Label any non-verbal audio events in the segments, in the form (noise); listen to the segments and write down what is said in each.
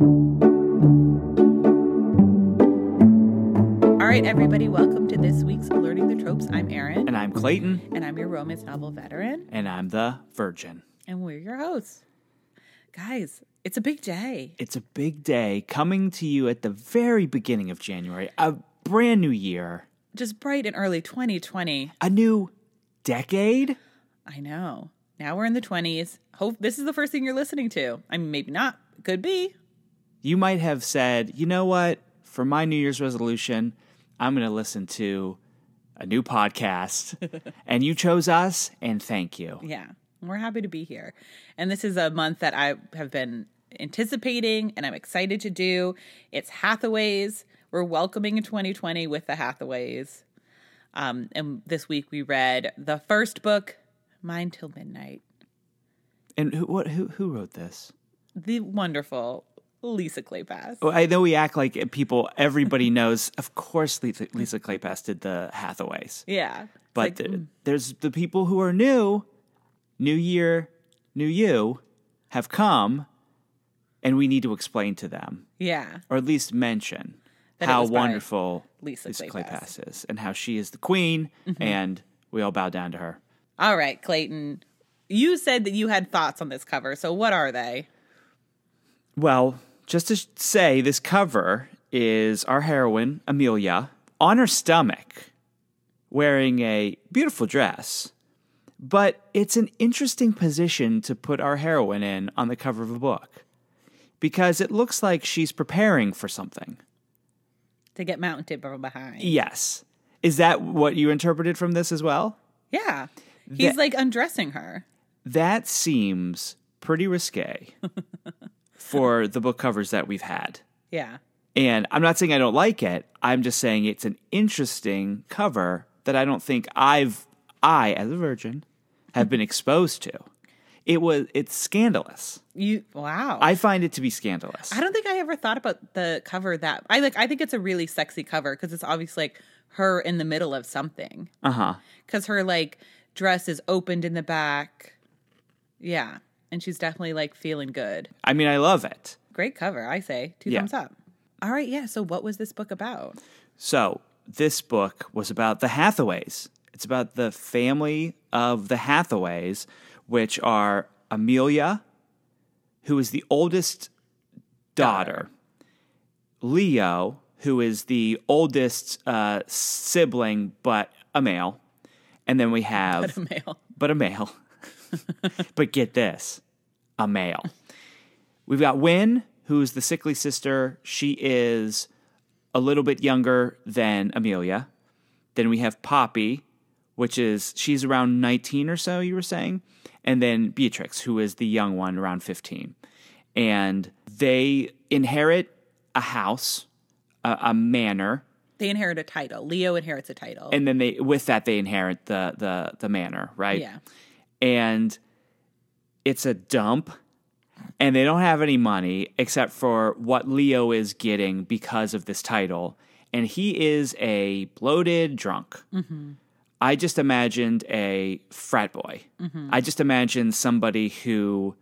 All right, everybody, welcome to this week's Learning the Tropes. I'm Erin, And I'm Clayton, and I'm your romance novel veteran, and I'm the Virgin. and we're your hosts. Guys, it's a big day. It's a big day coming to you at the very beginning of January, a brand new year, Just bright and early 2020. a new decade. I know. Now we're in the 20s. Hope this is the first thing you're listening to. I mean, maybe not. Could be. You might have said, you know what? For my New Year's resolution, I'm going to listen to a new podcast. (laughs) and you chose us, and thank you. Yeah, we're happy to be here. And this is a month that I have been anticipating and I'm excited to do. It's Hathaways. We're welcoming 2020 with the Hathaways. Um, and this week we read the first book, Mine Till Midnight. And who, what, who, who wrote this? The wonderful Lisa Kleypas. Well, I know we act like people, everybody knows. (laughs) Of course, Lisa, Lisa Kleypas did the Hathaways. Yeah. But like, th- mm, there's the people who are new, new year, new you, have come, and we need to explain to them, yeah. or at least mention That how wonderful Lisa Lisa Kleypas. Kleypas is, and how she is the queen, Mm-hmm. and we all bow down to her. All right, Clayton. You said that you had thoughts on this cover. So what are they? Well, just to say, this cover is our heroine, Amelia, on her stomach, wearing a beautiful dress. But it's an interesting position to put our heroine in on the cover of a book because it looks like she's preparing for something. To get mounted from behind. Yes. Is that what you interpreted from this as well? Yeah. He's That- like undressing her. That seems pretty risque (laughs) for the book covers that we've had. Yeah. And I'm not saying I don't like it. I'm just saying it's an interesting cover that I don't think I've I as a virgin have been exposed to. It was it's scandalous. You wow. I, find it to be scandalous. I don't think I ever thought about the cover that I like I think it's a really sexy cover because it's obviously like her in the middle of something. Uh-huh. Cuz her like dress is opened in the back. Yeah. And she's definitely like feeling good. I mean, I love it. Great cover, I say. Two Yeah. thumbs up. All right, yeah. So what was this book about? So, this book was about the Hathaways. It's about the family of the Hathaways, which are Amelia, who is the oldest daughter, Leo, who is the oldest uh, sibling, but a male. And then we (laughs) have, But A male. but a male. (laughs) but get this a male. We've got Win, who's the sickly sister. She is a little bit younger than Amelia. Then we have Poppy, which is she's around 19 or so, you were saying. And then Beatrix, who is the young one, around 15. And they inherit a house, a, a manor, They inherit a title. Leo inherits a title. and then they with that they inherit the the the manor, right? yeah. and it's a dump and they don't have any money except for what Leo is getting because of this title and he is a bloated drunk. Mm-hmm. I just imagined a frat boy. Mm-hmm. I just imagined somebody who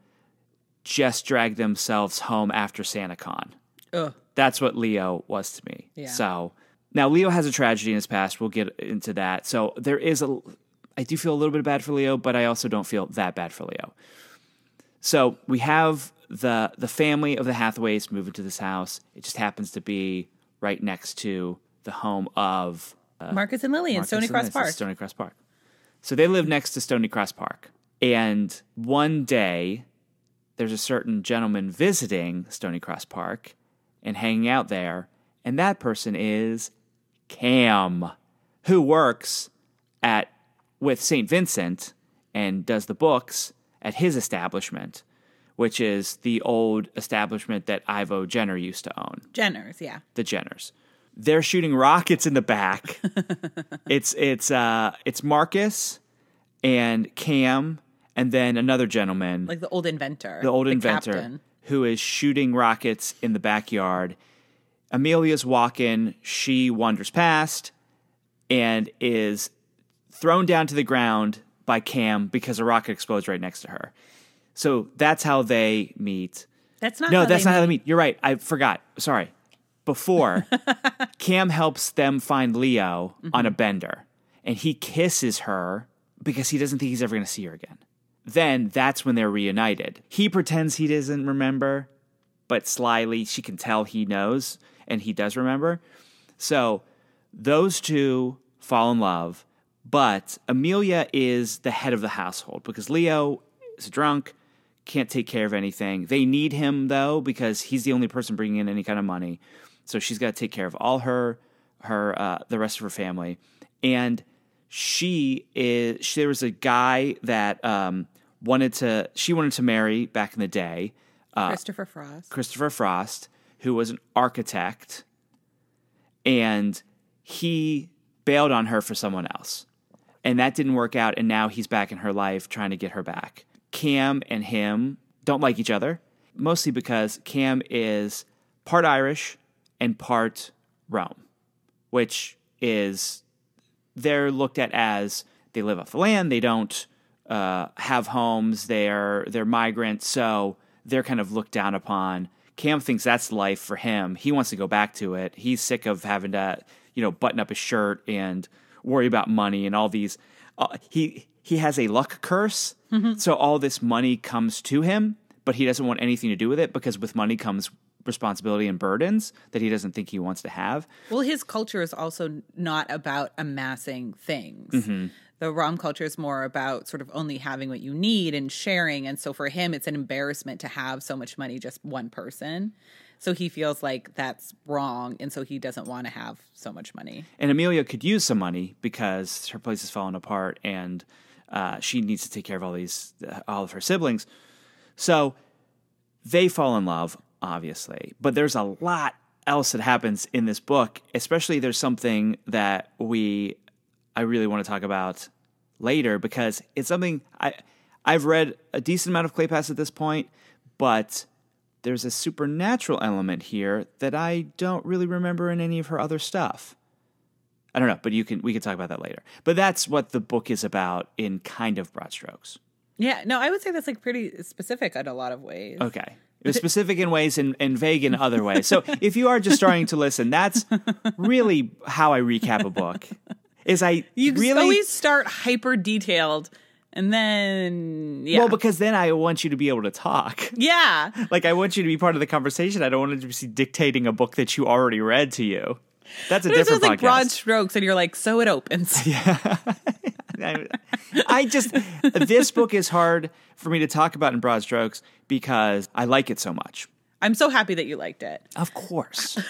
just dragged themselves home after SantaCon. Ugh. That's what Leo was to me. Yeah. So now Leo has a tragedy in his past. We'll get into that. So there is a, I do feel a little bit bad for Leo, but I also don't feel that bad for Leo. So we have the the family of the Hathaways move into this house. It just happens to be right next to the home of uh, Marcus and Lily in Stony Cross Park. Stony Cross Park. So they live next to Stony Cross Park. And one day, there's a certain gentleman visiting Stony Cross Park and hanging out there. And that person is Cam, who works at with St. Vincent and does the books at his establishment, which is the old establishment that Ivo Jenner used to own Jenners, yeah. the Jenners. They're shooting rockets in the back. (laughs) it's it's uh it's Marcus and Cam and then another gentleman, Like the old inventor. the old inventor, captain. who is shooting rockets in the backyard. Amelia's walking, she wanders past and is thrown down to the ground by Cam because a rocket explodes right next to her. So that's how they meet. That's not No, how that's they not how they meet. meet. You're right. I forgot. Sorry. Before, (laughs) Cam helps them find Leo on a Mm-hmm. bender, and he kisses her because he doesn't think he's ever going to see her again. Then that's when they're reunited. He pretends he doesn't remember, but slyly she can tell he knows, and he does remember. So those two fall in love, but Amelia is the head of the household because Leo is drunk, can't take care of anything. They need him though because he's the only person bringing in any kind of money. So she's got to take care of all her her uh, the rest of her family, and she is. She, there was a guy that um, wanted to. She wanted to marry back in the day. Christopher Frost. Christopher Frost, who was an architect, and he bailed on her for someone else. And that didn't work out, and now he's back in her life trying to get her back. Cam and him don't like each other, mostly because Cam is part Irish and part Rom, which is they're looked at as they live off the land, they don't uh, have homes, they're they're migrants, so they're kind of looked down upon. Cam thinks that's life for him. He wants to go back to it. He's sick of having to, you know, button up his shirt and worry about money and all these. Uh, he he has a luck curse, so all this money comes to him, but he doesn't want anything to do with it because with money comes responsibility and burdens that he doesn't think he wants to have. Well, his culture is also not about amassing things. Mm-hmm. The Rom culture is more about sort of only having what you need and sharing. And so for him, it's an embarrassment to have so much money, just one person. So he feels like that's wrong. And so he doesn't want to have so much money. And Amelia could use some money because her place is falling apart and uh, she needs to take care of all these, all of her siblings. So they fall in love, obviously, but there's a lot else that happens in this book. Especially, there's something that we, I really want to talk about later because it's something I, I've read a decent amount of Kleypas at this point, but there's a supernatural element here that I don't really remember in any of her other stuff. I don't know, but you can we can talk about that later. But that's what the book is about in kind of broad strokes. Yeah. No, I would say that's like pretty specific in a lot of ways. Okay. It was specific in ways and, and vague in other ways. So (laughs) if you are just starting to listen, that's really how I recap a book. Is I You really always start hyper detailed and then, yeah. well because then I want you to be able to talk. (laughs) yeah. Like I want you to be part of the conversation. I don't want to just be dictating a book that you already read to you. That's a This different was like podcast. broad strokes, and you're like, so it opens. (laughs) I, I just this book is hard for me to talk about in broad strokes because I like it so much. I'm so happy that you liked it. Of course. (laughs)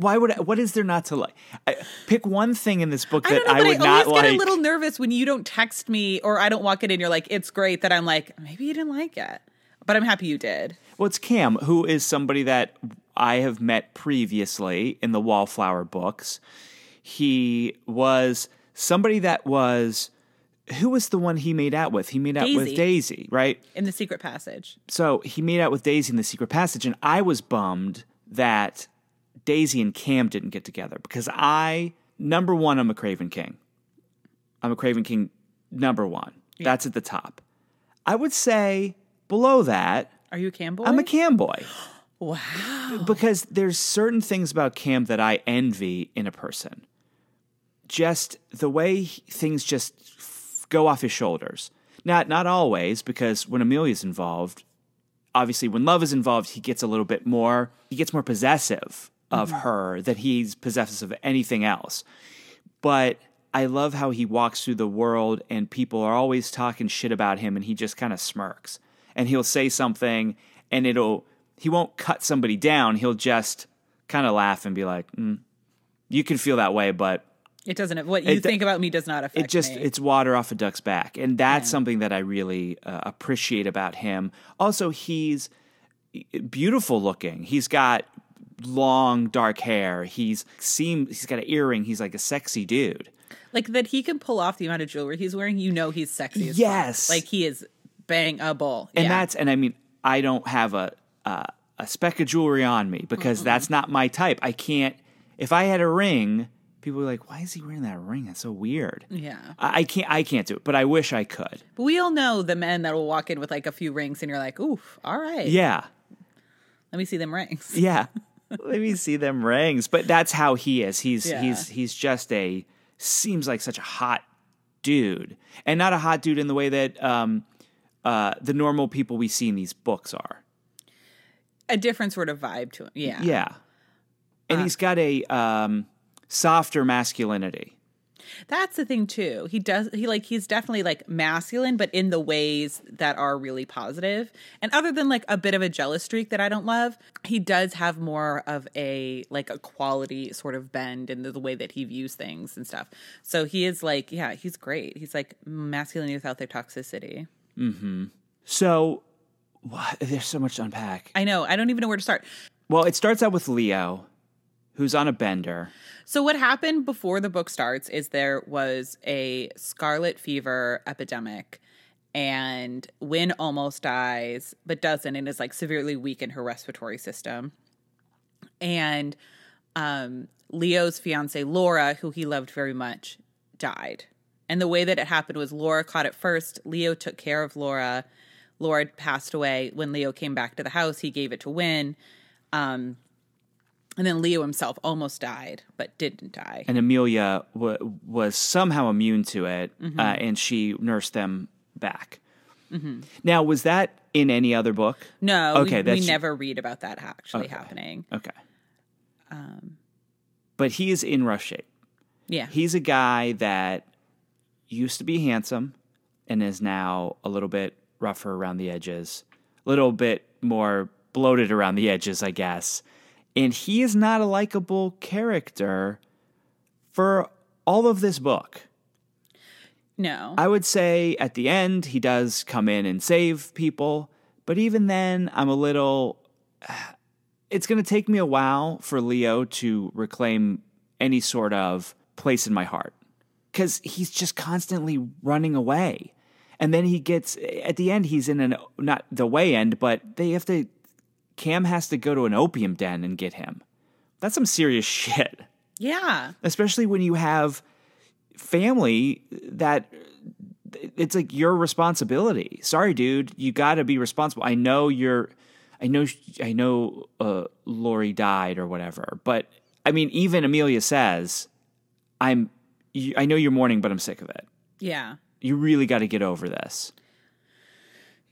Why would I, what is there not to like? I, pick one thing in this book that I know, I, I, would always not get a little nervous when you don't text me or I don't walk it in. You're like, it's great. That I'm like, maybe you didn't like it, but I'm happy you did. Well, it's Cam, who is somebody that I have met previously in the Wallflower books. He was somebody that was. Who was the one he made out with? He made out with Daisy. Daisy, right? In the secret passage, So he made out with Daisy in the secret passage, and I was bummed that Daisy and Cam didn't get together because I, number one, I'm a Craven King. I'm a Craven King number one. That's at the top. I would say below that, are you a Cam boy? I'm a Cam boy (gasps) wow. because there's certain things about Cam that I envy in a person. Just the way things just f- go off his shoulders. Not not always, because when Amelia's involved, obviously when love is involved, he gets a little bit more. He gets more possessive of her than he's possessive of anything else. But I love how he walks through the world and people are always talking shit about him, and he just kind of smirks. And he'll say something, and it'll he won't cut somebody down. He'll just kind of laugh and be like, mm, "You can feel that way, but It doesn't. What you It- think about me does not affect it just me. it's water off a duck's back and that's something that i really uh, appreciate about him also he's beautiful looking he's got long dark hair he's seem he's got an earring he's like a sexy dude like that he can pull off the amount of jewelry he's wearing. You know, he's sexy. Yes. Like he is bangable. and yeah. that's and i mean i don't have a a, a speck of jewelry on me because that's not my type i can't if i had a ring people are like why is he wearing that ring that's so weird yeah. I, I can't i can't do it but i wish i could But we all know the men that will walk in with like a few rings, and you're like, oof, all right. Yeah. Let me see them rings. Yeah. (laughs) Let me see them rings. But that's how he is. He's Yeah. he's he's just a seems like such a hot dude. And not a hot dude in the way that um uh the normal people we see in these books are. A different sort of vibe to him. Yeah. Yeah. And he's got a um softer masculinity. That's the thing too. He does he like he's definitely like masculine, but in the ways that are really positive. And other than like a bit of a jealous streak that I don't love, he does have more of a like a quality sort of bend in the, the way that he views things and stuff. So he is like, yeah, he's great. He's like masculinity without their toxicity. Mm-hmm. So what, there's so much to unpack. I know. I don't even know where to start. Well, it starts out with Leo, who's on a bender. So what happened before the book starts is there was a scarlet fever epidemic and Win almost dies but doesn't and is like severely weak in her respiratory system. And um Leo's fiance Laura, who he loved very much, died. And the way that it happened was Laura caught it first. Leo took care of Laura. Laura passed away. When Leo came back to the house, he gave it to Win. Um, and then Leo himself almost died, but didn't die. and Amelia w- was somehow immune to it, Mm-hmm. uh, and she nursed them back. Now, was that in any other book? No, Okay, we, we never read about that actually Okay. happening. Okay, Um, but he is in rough shape. Yeah. He's a guy that used to be handsome and is now a little bit rougher around the edges, a little bit more bloated around the edges, I guess. And he is not a likable character for all of this book. no. I would say at the end, he does come in and save people. But even then, I'm a little. (sighs) It's going to take me a while for Leo to reclaim any sort of place in my heart because he's just constantly running away. And then he gets, at the end, he's in an, not the way end, but they have to, Cam has to go to an opium den and get him. That's some serious (laughs) shit yeah. especially when you have family that it's like your responsibility. Sorry, dude, you got to be responsible. I know you're, I know, I know, uh, Lori died or whatever, but I mean, even Amelia says, "I'm, you- I know you're mourning, but I'm sick of it. Yeah. You really got to get over this."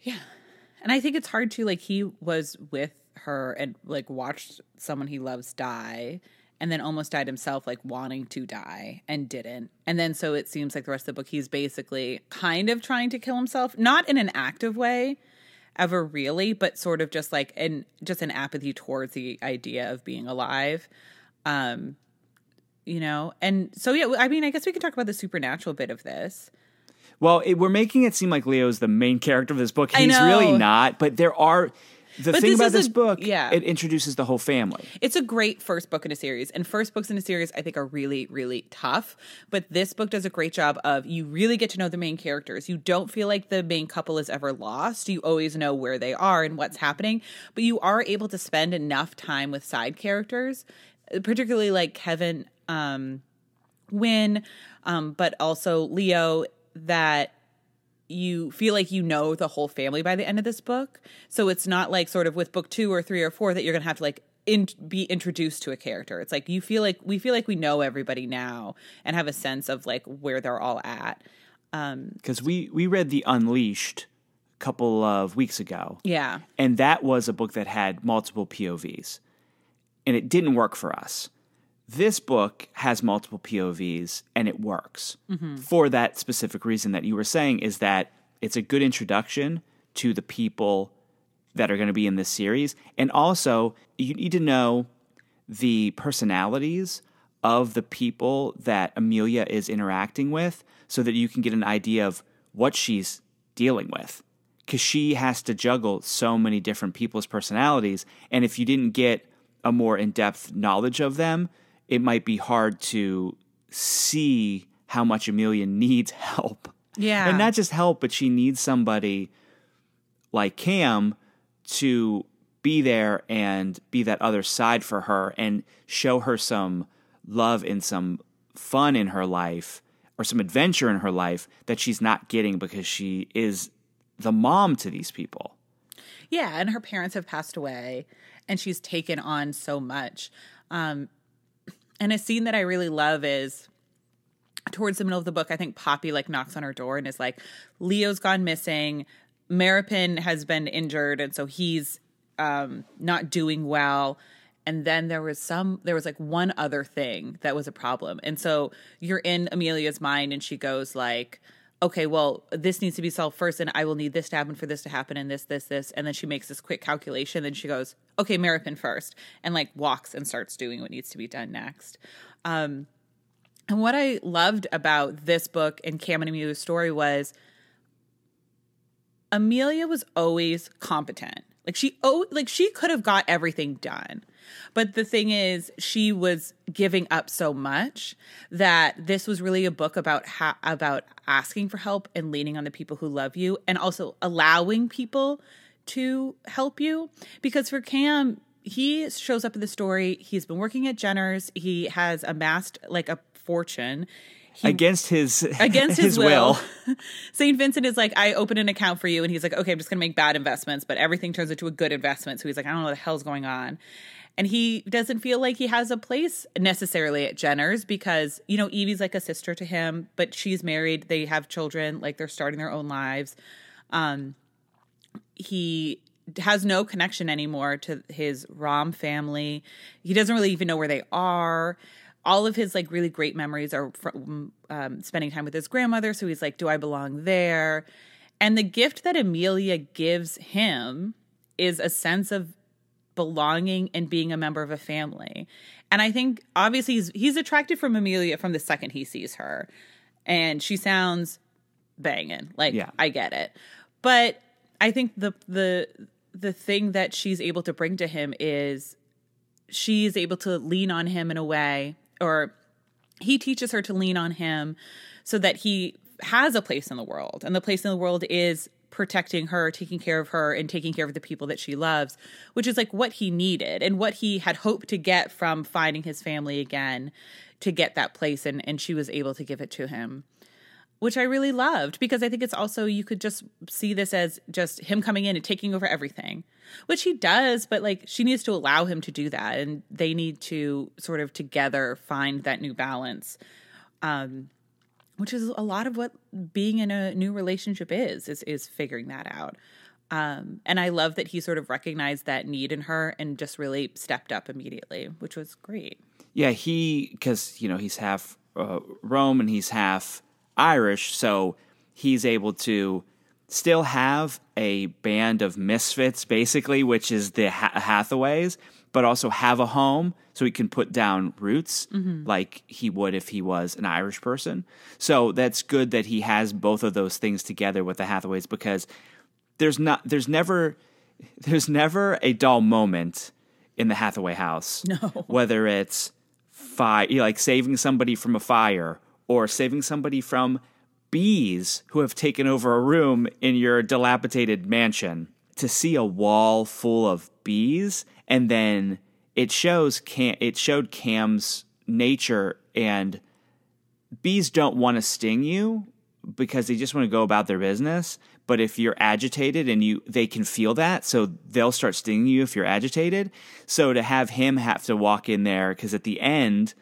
Yeah. And I think it's hard to like he was with her and like watched someone he loves die and then almost died himself like wanting to die and didn't. And then so it seems like the rest of the book he's basically kind of trying to kill himself, not in an active way ever really, but sort of just like in just an apathy towards the idea of being alive. Um you know, and so yeah, I mean, I guess we can talk about the supernatural bit of this. Well, it, we're making it seem like Leo's the main character of this book. He's really not, but there are. The But thing this about is a- this book, yeah. it introduces the whole family. It's a great first book in a series, and first books in a series I think are really, really tough. But this book does a great job of you really get to know the main characters. You don't feel like the main couple is ever lost. You always know where they are and what's happening, but you are able to spend enough time with side characters, particularly like Kevin, um, Win, um, but also Leo, that you feel like you know the whole family by the end of this book. So it's not like sort of with book two or three or four that you're going to have to like in, be introduced to a character. It's like you feel like we feel like we know everybody now and have a sense of like where they're all at. Um, because we we read the Unleashed a couple of weeks ago, Yeah. and that was a book that had multiple POVs, and it didn't work for us. This book has multiple POVs, and it works mm-hmm. for that specific reason that you were saying is that it's a good introduction to the people that are going to be in this series, and also you need to know the personalities of the people that Amelia is interacting with so that you can get an idea of what she's dealing with. Because she has to juggle so many different people's personalities. And if you didn't get a more in depth knowledge of them, it might be hard to see how much Amelia needs (laughs) help. Yeah. And not just help, but she needs somebody like Cam to be there and be that other side for her and show her some love and some fun in her life or some adventure in her life that she's not getting because she is the mom to these people. Yeah, and her parents have passed away. and she's taken on so much. Um, and a scene that I really love is towards the middle of the book. I think Poppy like knocks on her door and is like, "Leo's gone missing. Merripen has been injured, and so he's um, not doing well." And then there was some, there was like one other thing that was a problem. And so you're in Amelia's mind, and she goes like, okay, well, this needs to be solved first, and I will need this to happen for this to happen, and this, this, this. And then she makes this quick calculation. Then she goes, okay, Merripen first, and like walks and starts doing what needs to be done next. Um, and what I loved about this book and Cam and Amelia's story was Amelia was always competent. Like she oh like she could have got everything done. But the thing is she was giving up so much that this was really a book about ha- about asking for help and leaning on the people who love you and also allowing people to help you because for Cam he shows up in the story. He's been working at Jenner's. He has amassed like a fortune. He, against his (laughs) against his, his will. will. (laughs) St. Vincent is like, I open an account for you, and he's like, okay, I'm just gonna make bad investments, but everything turns into a good investment. So he's like, I don't know what the hell's going on. And he doesn't feel like he has a place necessarily at Jenner's because, you know, Evie's like a sister to him, but she's married, they have children, like they're starting their own lives. Um he has no connection anymore to his Rom family. He doesn't really even know where they are all of his like really great memories are from um, spending time with his grandmother. So he's like, do I belong there? And the gift that Amelia gives him is a sense of belonging and being a member of a family. And I think obviously he's, he's attracted from Amelia from the second he sees her. And she sounds banging. Like yeah. I get it. But I think the the the thing that she's able to bring to him is she's able to lean on him in a way or he teaches her to lean on him so that he has a place in the world. And the place in the world is protecting her, taking care of her, and taking care of the people that she loves, which is like what he needed and what he had hoped to get from finding his family again to get that place. And, and she was able to give it to him which I really loved because I think it's also you could just see this as just him coming in and taking over everything, which he does, but like she needs to allow him to do that and they need to sort of together find that new balance. Um which is a lot of what being in a new relationship is is is figuring that out. Um and I love that he sort of recognized that need in her and just really stepped up immediately, which was great. Yeah, he cuz you know, he's half uh, Rom and he's half Irish, so he's able to still have a band of misfits, basically, which is the Hathaways, but also have a home so he can put down roots mm-hmm. like he would if he was an Irish person. So that's good that he has both of those things together with the Hathaways because there's not there's never there's never a dull moment in the Hathaway house. (laughs) No. Whether it's fire like saving somebody from a fire or saving somebody from bees who have taken over a room in your dilapidated mansion. To see a wall full of bees and then it shows Cam, it showed Cam's nature and bees don't want to sting you because they just want to go about their business but if you're agitated and you they can feel that so they'll start stinging you if you're agitated so to have him have to walk in there because at the end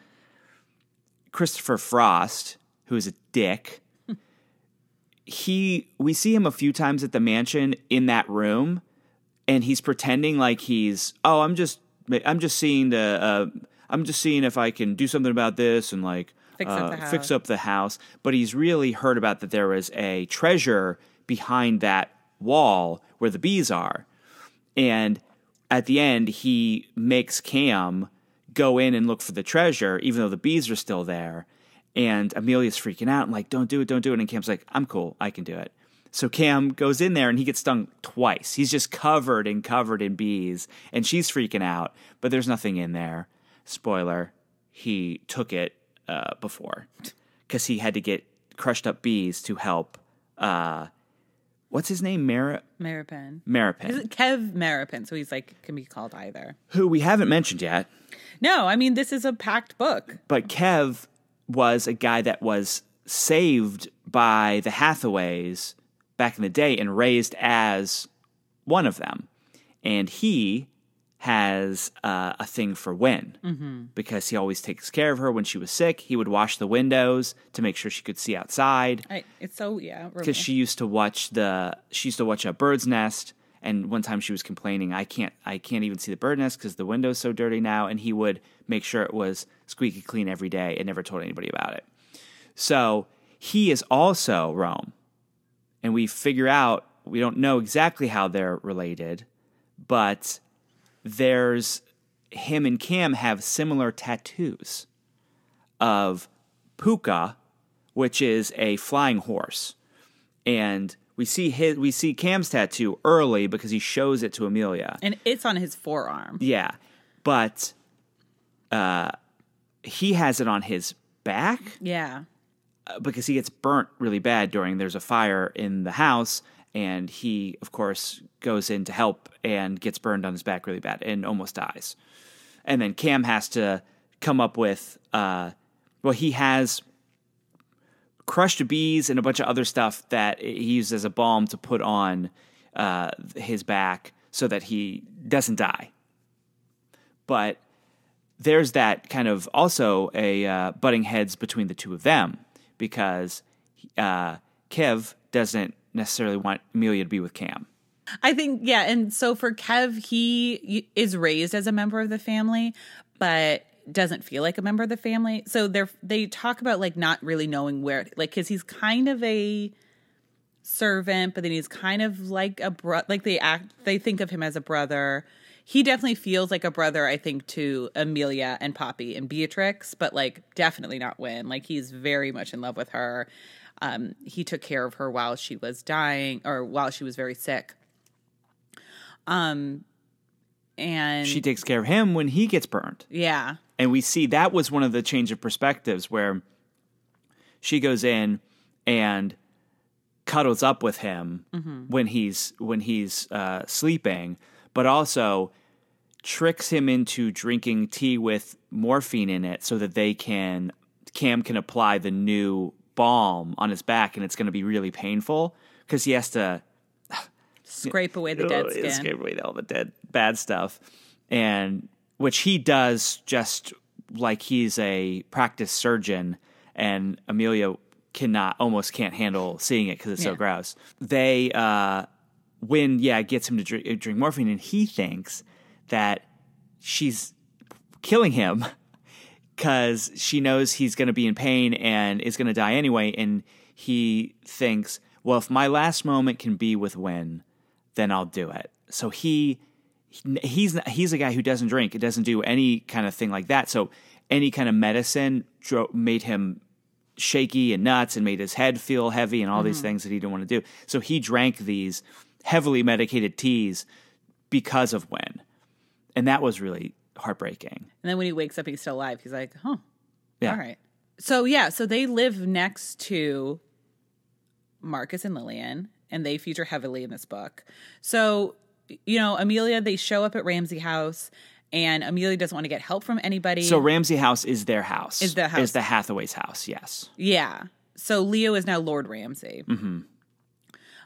Christopher Frost, who is a dick. he we see him a few times at the mansion in that room and he's pretending like he's oh I'm just I'm just seeing the uh, I'm just seeing if I can do something about this and like fix, uh, up, fix up the house. But he's really heard about that there was a treasure behind that wall where the bees are. And at the end, he makes Cam go in and look for the treasure, even though the bees are still there. And Amelia's freaking out and like, don't do it, don't do it. And Cam's like, I'm cool, I can do it. So Cam goes in there and he gets stung twice. He's just covered and covered in bees, and she's freaking out, but there's nothing in there. Spoiler: he took it uh, before because he had to get crushed up bees to help. Uh, what's his name? Mar- Merripen. Merripen. Kev Merripen. So he's like can be called either. Who we haven't mentioned yet. No, I mean this is a packed book. But Kev was a guy that was saved by the Hathaways back in the day and raised as one of them. And he has uh, a thing for Win because he always takes care of her when she was sick. He would wash the windows to make sure she could see outside I, it's so yeah. because she used to watch the she used to watch a bird's nest and one time she was complaining i can't i can't even see the bird nest because the window's so dirty now and he would make sure it was squeaky clean every day and never told anybody about it. So he is also Rom. And we figure out we don't know exactly how they're related but there's him and cam have similar tattoos of pooka which is a flying horse. And we see his we see Cam's tattoo early because he shows it to Amelia. and it's on his forearm. Yeah, but uh, he has it on his back Yeah. uh, because he gets burnt really bad during there's a fire in the house, and he of course goes in to help and gets burned on his back really bad and almost dies. And then Cam has to come up with uh, well he has crushed bees and a bunch of other stuff that he uses as a balm to put on uh, his back so that he doesn't die. But there's that kind of also a uh, butting heads between the two of them because uh, Kev doesn't necessarily want Amelia to be with Cam. I think yeah, and so for Kev, he is raised as a member of the family, but doesn't feel like a member of the family. So they're they talk about like not really knowing where like cuz he's kind of a servant, but then he's kind of like a bro like they act they think of him as a brother. He definitely feels like a brother, I think, to Amelia and Poppy and Beatrix, but like definitely not Win. Like he's very much in love with her. Um, he took care of her while she was dying or while she was very sick. Um, and She takes care of him when he gets burned. yeah, And we see that was one of the change of perspectives where she goes in and cuddles up with him when he's when he's uh, sleeping, but also tricks him into drinking tea with morphine in it so that they can Cam can apply the new balm on his back and it's going to be really painful because he has to scrape away the (laughs) dead skin. Escape away all the dead bad stuff, and which he does just like he's a practice surgeon, and Amelia cannot almost can't handle seeing it because it's so gross. They uh, when yeah gets him to drink, drink morphine, and he thinks that she's killing him (laughs) because she knows he's going to be in pain and is going to die anyway. And he thinks, well, if my last moment can be with Win, then I'll do it. So he he's not, he's a guy who doesn't drink. It doesn't do any kind of thing like that. So any kind of medicine dro- made him shaky and nuts and made his head feel heavy and all these mm-hmm. things that he didn't want to do. So he drank these heavily medicated teas because of Win. And that was really heartbreaking. And then when he wakes up, he's still alive. He's like, huh, Yeah. all right. So yeah, so they live next to Marcus and Lillian, and they feature heavily in this book. So you know, Amelia, they show up at Ramsay House, and Amelia doesn't want to get help from anybody. So Ramsay House is their house. Is the house. Is the Hathaway's house, yes. Yeah. So Leo is now Lord Ramsay. Mm-hmm.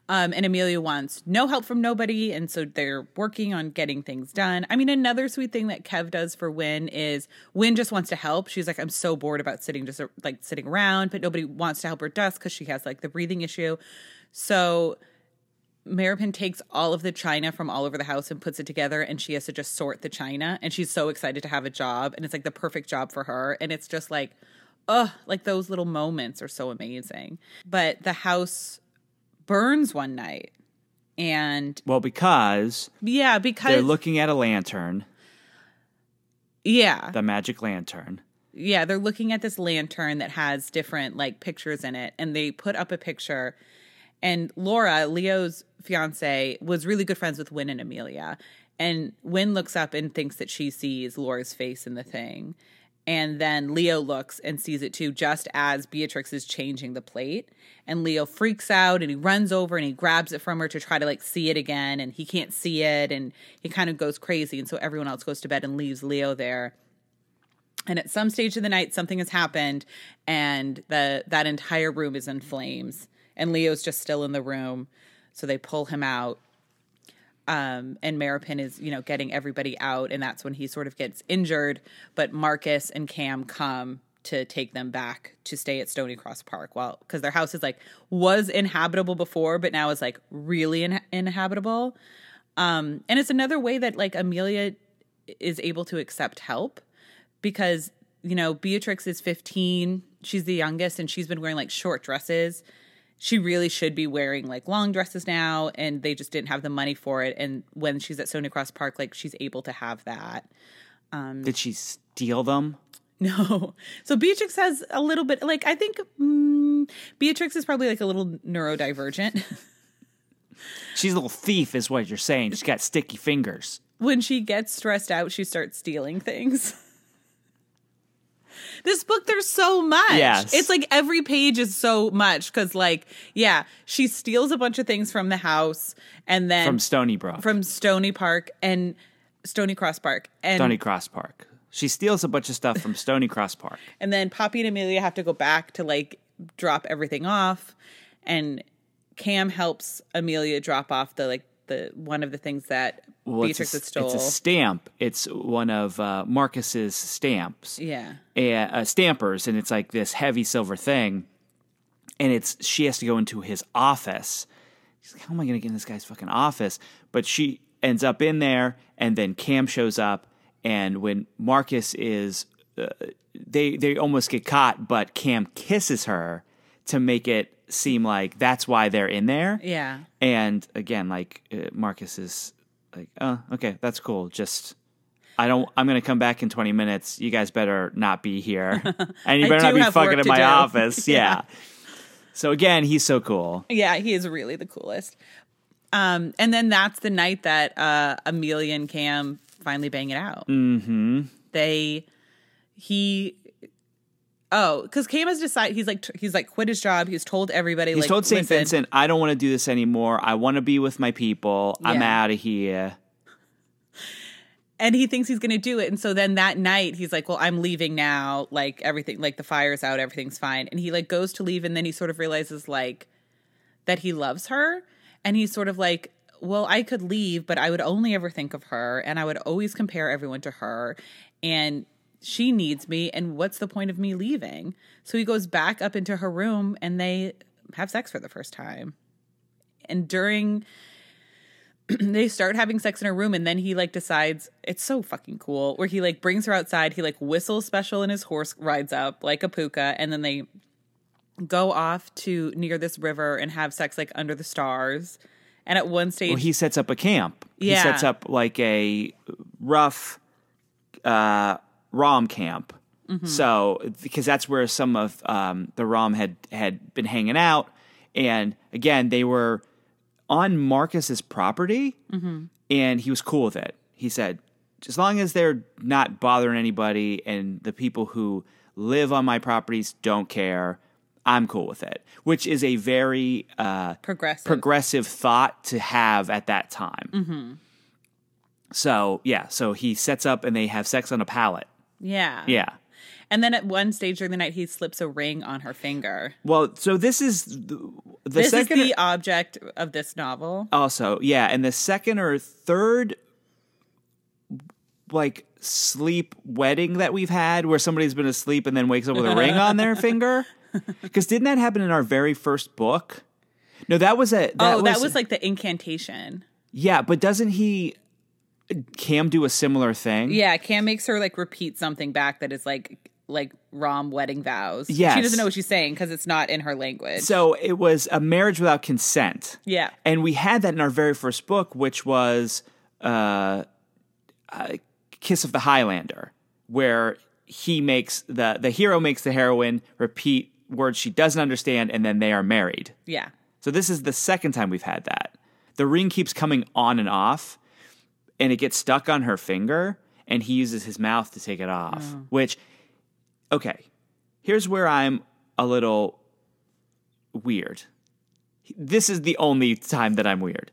Um, and Amelia wants no help from nobody, and so they're working on getting things done. I mean, another sweet thing that Kev does for Win is Win just wants to help. She's like, I'm so bored about sitting just like sitting around, but nobody wants to help her dust because she has like the breathing issue. So Merripen takes all of the china from all over the house and puts it together, and she has to just sort the china. And she's so excited to have a job, and it's like the perfect job for her. And it's just like, oh, like those little moments are so amazing. But the house burns one night, and Well, because yeah, because they're looking at a lantern, yeah, the magic lantern. yeah, they're looking at this lantern that has different like pictures in it, and they put up a picture. And Laura, Leo's fiance, was really good friends with Win and Amelia. And Win looks up and thinks that she sees Laura's face in the thing. And then Leo looks and sees it too, just as Beatrix is changing the plate. And Leo freaks out and he runs over and he grabs it from her to try to like see it again. And he can't see it. And he kind of goes crazy. And so everyone else goes to bed and leaves Leo there and at some stage of the night something has happened and the that entire room is in flames and leo's just still in the room so they pull him out Um, and Merripen is, you know, getting everybody out, and that's when he sort of gets injured. But Marcus and Cam come to take them back to stay at Stony Cross Park. Well, because their house is like was inhabitable before, but now is like really in- inhabitable. Um, and it's another way that like Amelia is able to accept help because you know Beatrix is 15, she's the youngest, and she's been wearing like short dresses. She really should be wearing like long dresses now, and they just didn't have the money for it. And when she's at Stony Cross Park, like she's able to have that. Did she steal them? (laughs) No. So Beatrix has a little bit, like, I think mm, Beatrix is probably like a little neurodivergent. (laughs) She's a little thief, is what you're saying. She's got sticky fingers. when she gets stressed out, she starts stealing things. (laughs) This book, there's so much. Yes. It's like every page is so much because, like, yeah, she steals a bunch of things from the house and then From Stony Brook. from Stony Park and Stony Cross Park. And Stony Cross Park. She steals a bunch of stuff from Stony Cross Park. (laughs) And then Poppy and Amelia have to go back to like drop everything off. And Cam helps Amelia drop off the like the one of the things that Well, it's a. It's a stamp. It's one of uh, Marcus's stamps. yeah. and, uh, stampers, and it's like this heavy silver thing. And it's she has to go into his office. She's like, "How am I going to get in this guy's fucking office?" But she ends up in there, and then Cam shows up, and when Marcus is, uh, they they almost get caught, but Cam kisses her to make it seem like that's why they're in there. Yeah. And again, like uh, Marcus is like, oh, okay, that's cool. Just, I don't. I'm gonna come back in 20 minutes. You guys better not be here, (laughs) and you better not be fucking in my do. office. (laughs) Yeah. yeah. So again, he's so cool. Yeah, he is really the coolest. Um, and then that's the night that uh, Amelia and Cam finally bang it out. Mm-hmm. They, he, oh, because Cam has decided he's like he's like quit his job. He's told everybody. He's like, told St. "Listen, Vincent, I don't want to do this anymore. I want to be with my people. I'm out of here. and he thinks he's going to do it. And so then that night he's like, "Well, I'm leaving now. Like everything, like the fire's out, everything's fine." And he like goes to leave, and then he sort of realizes like that he loves her, and he's sort of like, "Well, I could leave, but I would only ever think of her, and I would always compare everyone to her, and." She needs me, and what's the point of me leaving? So he goes back up into her room and they have sex for the first time. And during (clears throat) they start having sex in her room and then he like decides it's so fucking cool where he like brings her outside he like whistles special and his horse rides up like a pooka and then they go off to near this river and have sex like under the stars and at one stage Well, he sets up a camp. yeah. He sets up like a rough uh, Rom camp. Mm-hmm. So because that's where some of um, the Rom had had been hanging out, and again they were on Marcus's property, Mm-hmm. and he was cool with it. He said, as long as they're not bothering anybody, and the people who live on my properties don't care, I'm cool with it. Which is a very uh, progressive progressive thought to have at that time. Mm-hmm. So yeah, so he sets up and they have sex on a pallet. Yeah Yeah. and then at one stage during the night he slips a ring on her finger Well, so this is the, the this second is the object of this novel also yeah, and the second or third like sleep wedding that we've had where somebody's been asleep and then wakes up with a ring on their (laughs) finger. Because didn't that happen in our very first book? No, that was a. That oh that was like the incantation yeah, but doesn't he? Cam do a similar thing? Yeah, Cam makes her like repeat something back that is like like Rom wedding vows. Yeah, She doesn't know what she's saying because it's not in her language. So it was a marriage without consent. yeah. And we had that in our very first book, which was uh, uh, Kiss of the Highlander, where he makes the the hero makes the heroine repeat words she doesn't understand, and then they are married. Yeah. So this is the second time we've had that. The ring keeps coming on and off, and it gets stuck on her finger, and he uses his mouth to take it off. Mm. Which, okay, here's where I'm a little weird. This is the only time that I'm weird.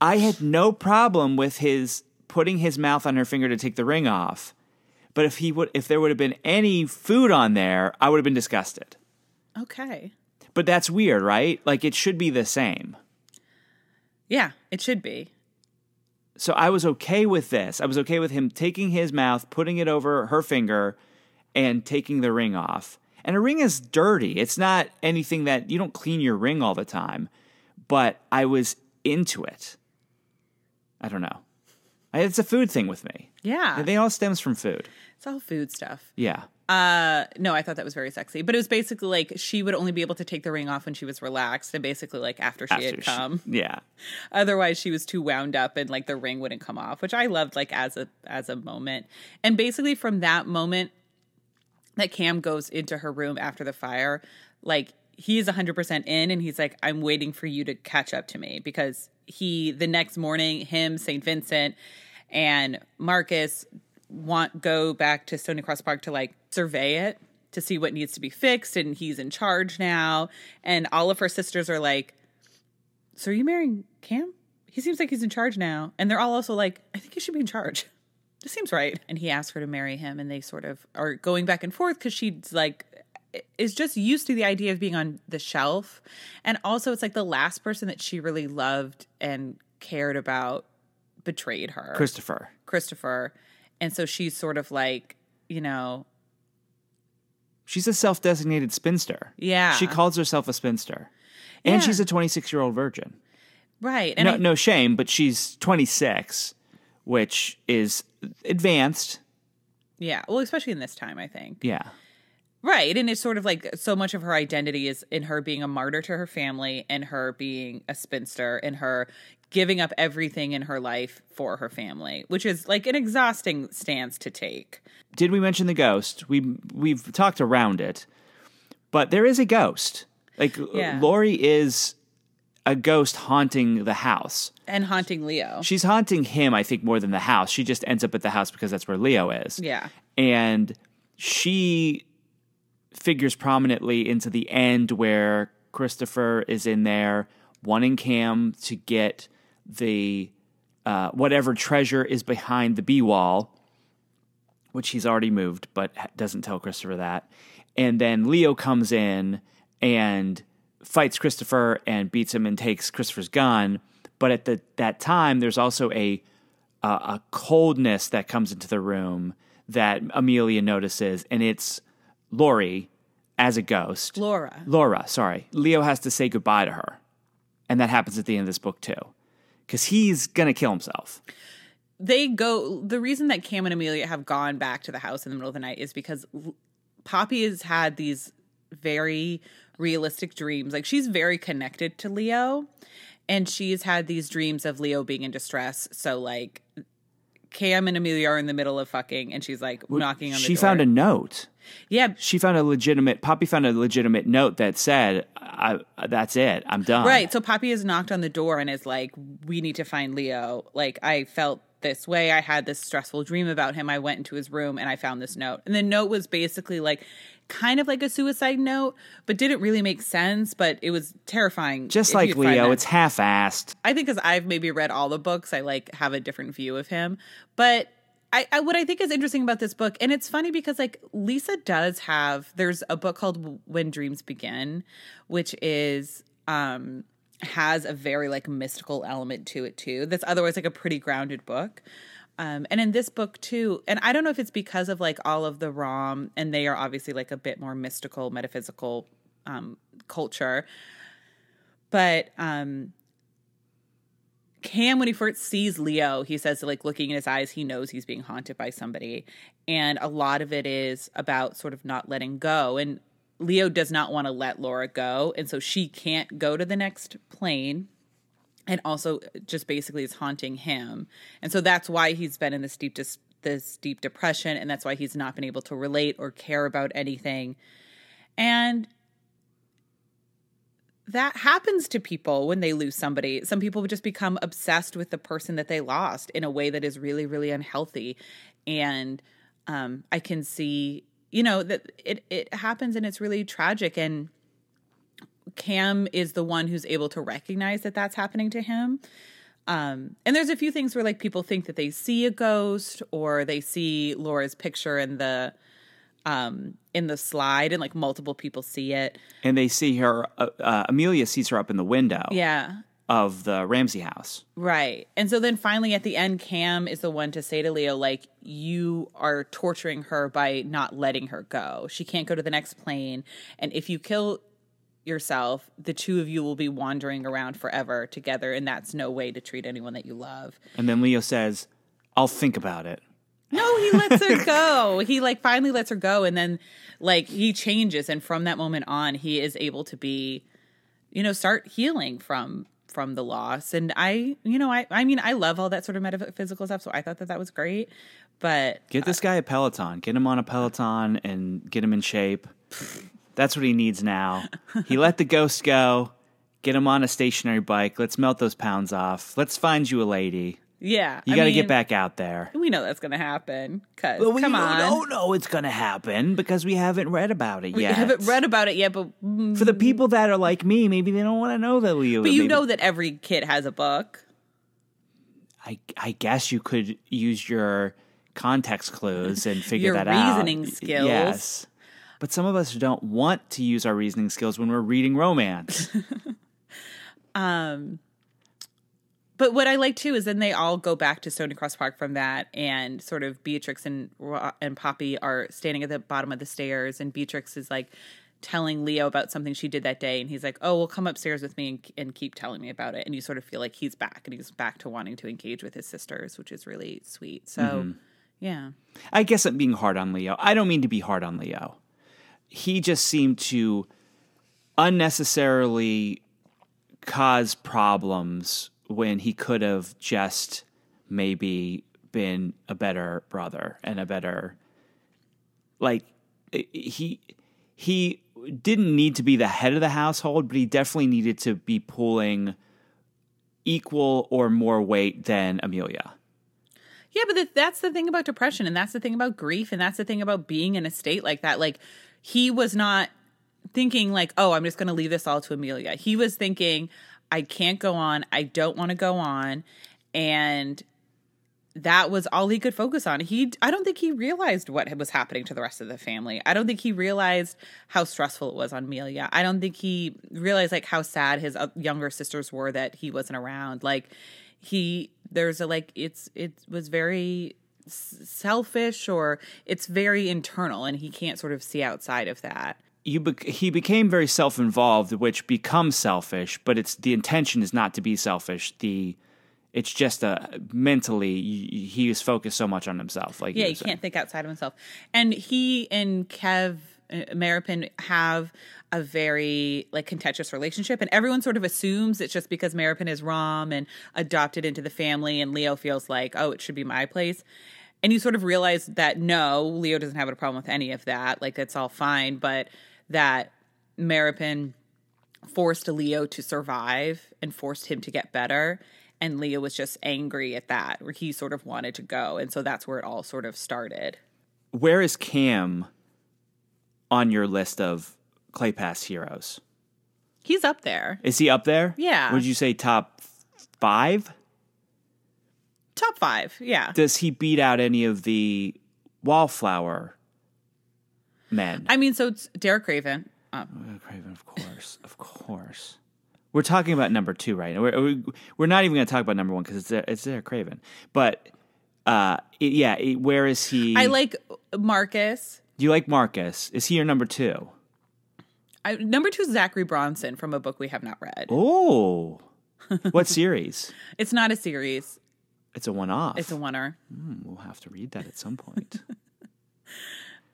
I had no problem with his putting his mouth on her finger to take the ring off. But if he would if there would have been any food on there, I would have been disgusted. Okay. But that's weird, right? Like it should be the same. Yeah, it should be. So I was okay with this. I was okay with him taking his mouth, putting it over her finger, and taking the ring off. And a ring is dirty. It's not anything that you don't clean your ring all the time. But I was into it. I don't know. It's a food thing with me. Yeah. They all stems from food. It's all food stuff. Yeah. Uh no, I thought that was very sexy. But it was basically like she would only be able to take the ring off when she was relaxed and basically like after she After had she- come. yeah. Otherwise she was too wound up and like the ring wouldn't come off, which I loved like as a as a moment. And basically from that moment that Cam goes into her room after the fire, like he's 100% in and he's like I'm waiting for you to catch up to me because he the next morning him St. Vincent and Marcus want go back to Stony Cross Park to like survey it to see what needs to be fixed and he's in charge now and all of her sisters are like so are you marrying Cam? He seems like he's in charge now. And they're all also like, I think he should be in charge. (laughs) This seems right. And he asks her to marry him, and they sort of are going back and forth because she's like, is just used to the idea of being on the shelf. And also, it's like the last person that she really loved and cared about betrayed her, Christopher. Christopher. And so she's sort of like, you know, She's a self designated spinster. Yeah. She calls herself a spinster. And Yeah. she's a 26 year old virgin. right. And no, I- no shame, but she's 26, which is advanced. yeah. Well, especially in this time, I think. Yeah. Right. And it's sort of like so much of her identity is in her being a martyr to her family and her being a spinster and her giving up everything in her life for her family, which is like an exhausting stance to take. Did we mention the ghost? We we've talked around it, but there is a ghost. Like Yeah. Lori is a ghost haunting the house. And haunting Leo. She's haunting him, I think, more than the house. She just ends up at the house because that's where Leo is. Yeah. and she figures prominently into the end where Christopher is in there wanting Cam to get the uh, whatever treasure is behind the B wall, which he's already moved, but doesn't tell Christopher that. And then Leo comes in and fights Christopher and beats him and takes Christopher's gun. But at the that time, there's also a a, a coldness that comes into the room that Amelia notices, and it's Lori as a ghost. Laura. Laura, sorry. Leo has to say goodbye to her. And that happens at the end of this book, too. Because he's going to kill himself. They go the reason that Cam and Amelia have gone back to the house in the middle of the night is because Poppy has had these very realistic dreams. Like she's very connected to Leo and she's had these dreams of Leo being in distress. So like Cam and Amelia are in the middle of fucking and she's like knocking on the door. She door. found a note. Yeah, She found a legitimate, Poppy found a legitimate note that said, I, That's it. I'm done. Right. So Poppy has knocked on the door and is like, "We need to find Leo." Like I felt this way. I had this stressful dream about him. I went into his room and I found this note. And the note was basically like kind of like a suicide note, but didn't really make sense, but it was terrifying. Just like Leo, it's half assed. I think because I've maybe read all the books, I like have a different view of him. But I, I what I think is interesting about this book, and it's funny because like Lisa does have there's a book called When Dreams Begin, which is um has a very like mystical element to it too. That's otherwise like a pretty grounded book. Um, and in this book too, and I don't know if it's because of like all of the Rom, and they are obviously like a bit more mystical, metaphysical um, culture. But um, Cam, when he first sees Leo, he says, like, looking in his eyes, he knows he's being haunted by somebody. And a lot of it is about sort of not letting go. And Leo does not want to let Laura go. And so she can't go to the next plane. And also, just basically is haunting him. And so that's why he's been in this deep, dis- this deep depression. And that's why he's not been able to relate or care about anything. And that happens to people when they lose somebody. Some people just become obsessed with the person that they lost in a way that is really, really unhealthy. And um, I can see, you know, that it it happens and it's really tragic. And Cam is the one who's able to recognize that that's happening to him. Um, and there's a few things where like people think that they see a ghost or they see Laura's picture in the um in the slide and like multiple people see it. And they see her, uh, uh, Amelia sees her up in the window. Yeah. of the Ramsay house. Right. And so then finally at the end, Cam is the one to say to Leo, like, you are torturing her by not letting her go. She can't go to the next plane. And if you kill yourself, the two of you will be wandering around forever together. And that's no way to treat anyone that you love. And then Leo says, I'll think about it. No, he lets her go. He like finally lets her go. And then like he changes. And from that moment on, he is able to be, you know, start healing from from the loss. And I, you know, I, I mean, I love all that sort of metaphysical stuff. So I thought that that was great. But Get this guy a Peloton. Get him on a Peloton and get him in shape. That's what he needs now. He let the ghost go. Get him on a stationary bike. Let's melt those pounds off. Let's find you a lady. Yeah, You got to get back out there. We know that's going to happen. Cause But we come on, don't know it's going to happen because we haven't read about it we yet. We haven't read about it yet. But mm, For the people that are like me, maybe they don't want to know that Leo. but you maybe- know that every kid has a book. I, I guess you could use your context clues and figure that out. reasoning skills. Yes. But some of us don't want to use our reasoning skills when we're reading romance. (laughs) But what I like too is then they all go back to Stony Cross Park from that, and sort of Beatrix and and Poppy are standing at the bottom of the stairs, and Beatrix is like telling Leo about something she did that day, and he's like, "Oh, well, come upstairs with me and, and keep telling me about it." And you sort of feel like he's back, and he's back to wanting to engage with his sisters, which is really sweet. So, mm-hmm. yeah, I guess I'm being hard on Leo. I don't mean to be hard on Leo. He just seemed to unnecessarily cause problems when he could have just maybe been a better brother and a better like he he didn't need to be the head of the household but he definitely needed to be pulling equal or more weight than Amelia. Yeah, but that's the thing about depression, and that's the thing about grief, and that's the thing about being in a state like that. Like, he was not thinking, like, oh, I'm just going to leave this all to Amelia. He was thinking, I can't go on. I don't want to go on. And that was all he could focus on. He, I don't think he realized what was happening to the rest of the family. I don't think he realized how stressful it was on Amelia. I don't think he realized like how sad his uh, younger sisters were that he wasn't around. Like he, there's a like, it's it was very selfish or it's very internal, and he can't sort of see outside of that. You bec he became very self-involved which becomes selfish but it's the intention is not to be selfish the it's just a mentally he is focused so much on himself like Yeah, he can't think outside of himself. And he and Kev uh, Merripen have a very like contentious relationship, and everyone sort of assumes it's just because Merripen is Rom and adopted into the family, and Leo feels like, oh, it should be my place. And you sort of realize that no, Leo doesn't have a problem with any of that. Like it's all fine, but that Merripen forced Leo to survive and forced him to get better. And Leo was just angry at that, where he sort of wanted to go. And so that's where it all sort of started. where is cam on your list of Kleypas heroes He's up there. is he up there Yeah. would you say top five Top five. Yeah. does he beat out any of the wallflower men I mean, so it's Derek Craven. Um, Oh, Craven, of course, of course. We're talking about number two right now. We're we're not even going to talk about number one because it's it's there, Craven. But uh, it, yeah, it, where is he? I like Marcus. Do you like Marcus? Is he your number two? I, number two is Zachary Bronson from a book we have not read. Oh, (laughs) what series? It's not a series, It's a one-off. it's a oneer. Hmm, we'll have to read that at some point. (laughs)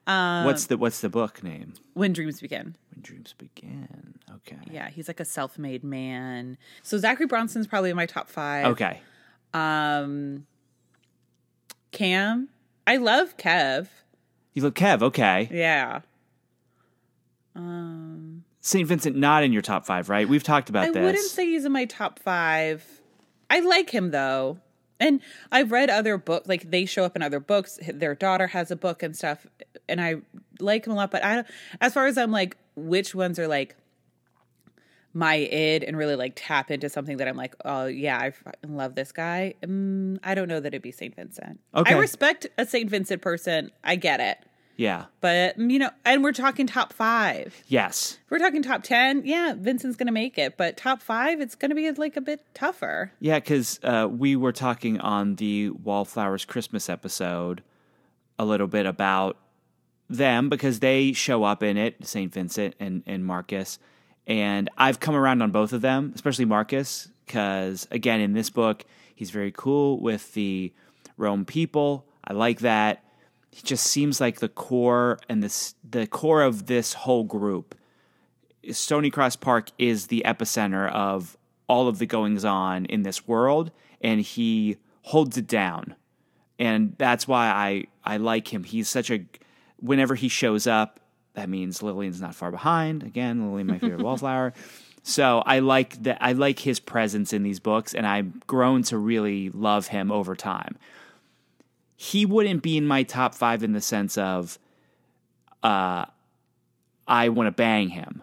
what's the What's the book name? When Dreams Begin. When Dreams Begin. Okay. Yeah, he's like a self made man. So Zachary Bronson's probably in my top five. Okay. Um, Cam. I love Kev. You love Kev. Okay. Yeah. Um. Saint Vincent not in your top five, right? We've talked about I this. I wouldn't say he's in my top five. I like him though. And I've read other books, like they show up in other books. Their daughter has a book and stuff, and I like him a lot. But I, don't as far as I'm like, which ones are like my id and really like tap into something that I'm like, oh yeah, I fucking love this guy. Um, I don't know that it'd be Saint Vincent. Okay. I respect a Saint Vincent person. I get it. Yeah. But you know, and we're talking top five. Yes. If we're talking top ten. Yeah, Vincent's gonna make it, but top five, it's gonna be like a bit tougher. Yeah, because uh, we were talking on the Wallflowers Christmas episode a little bit about them because they show up in it, St. Vincent and, and Marcus. And I've come around on both of them, especially Marcus, because again, in this book, he's very cool with the Rom people. I like that. He just seems like the core and this the core of this whole group. Stony Cross Park is the epicenter of all of the goings on in this world, and he holds it down. And that's why I, I like him. He's such a whenever he shows up, that means Lillian's not far behind. Again, Lillian, my favorite (laughs) wallflower. So I like that. I like his presence in these books, and I've grown to really love him over time. He wouldn't be in my top five in the sense of, uh, I want to bang him,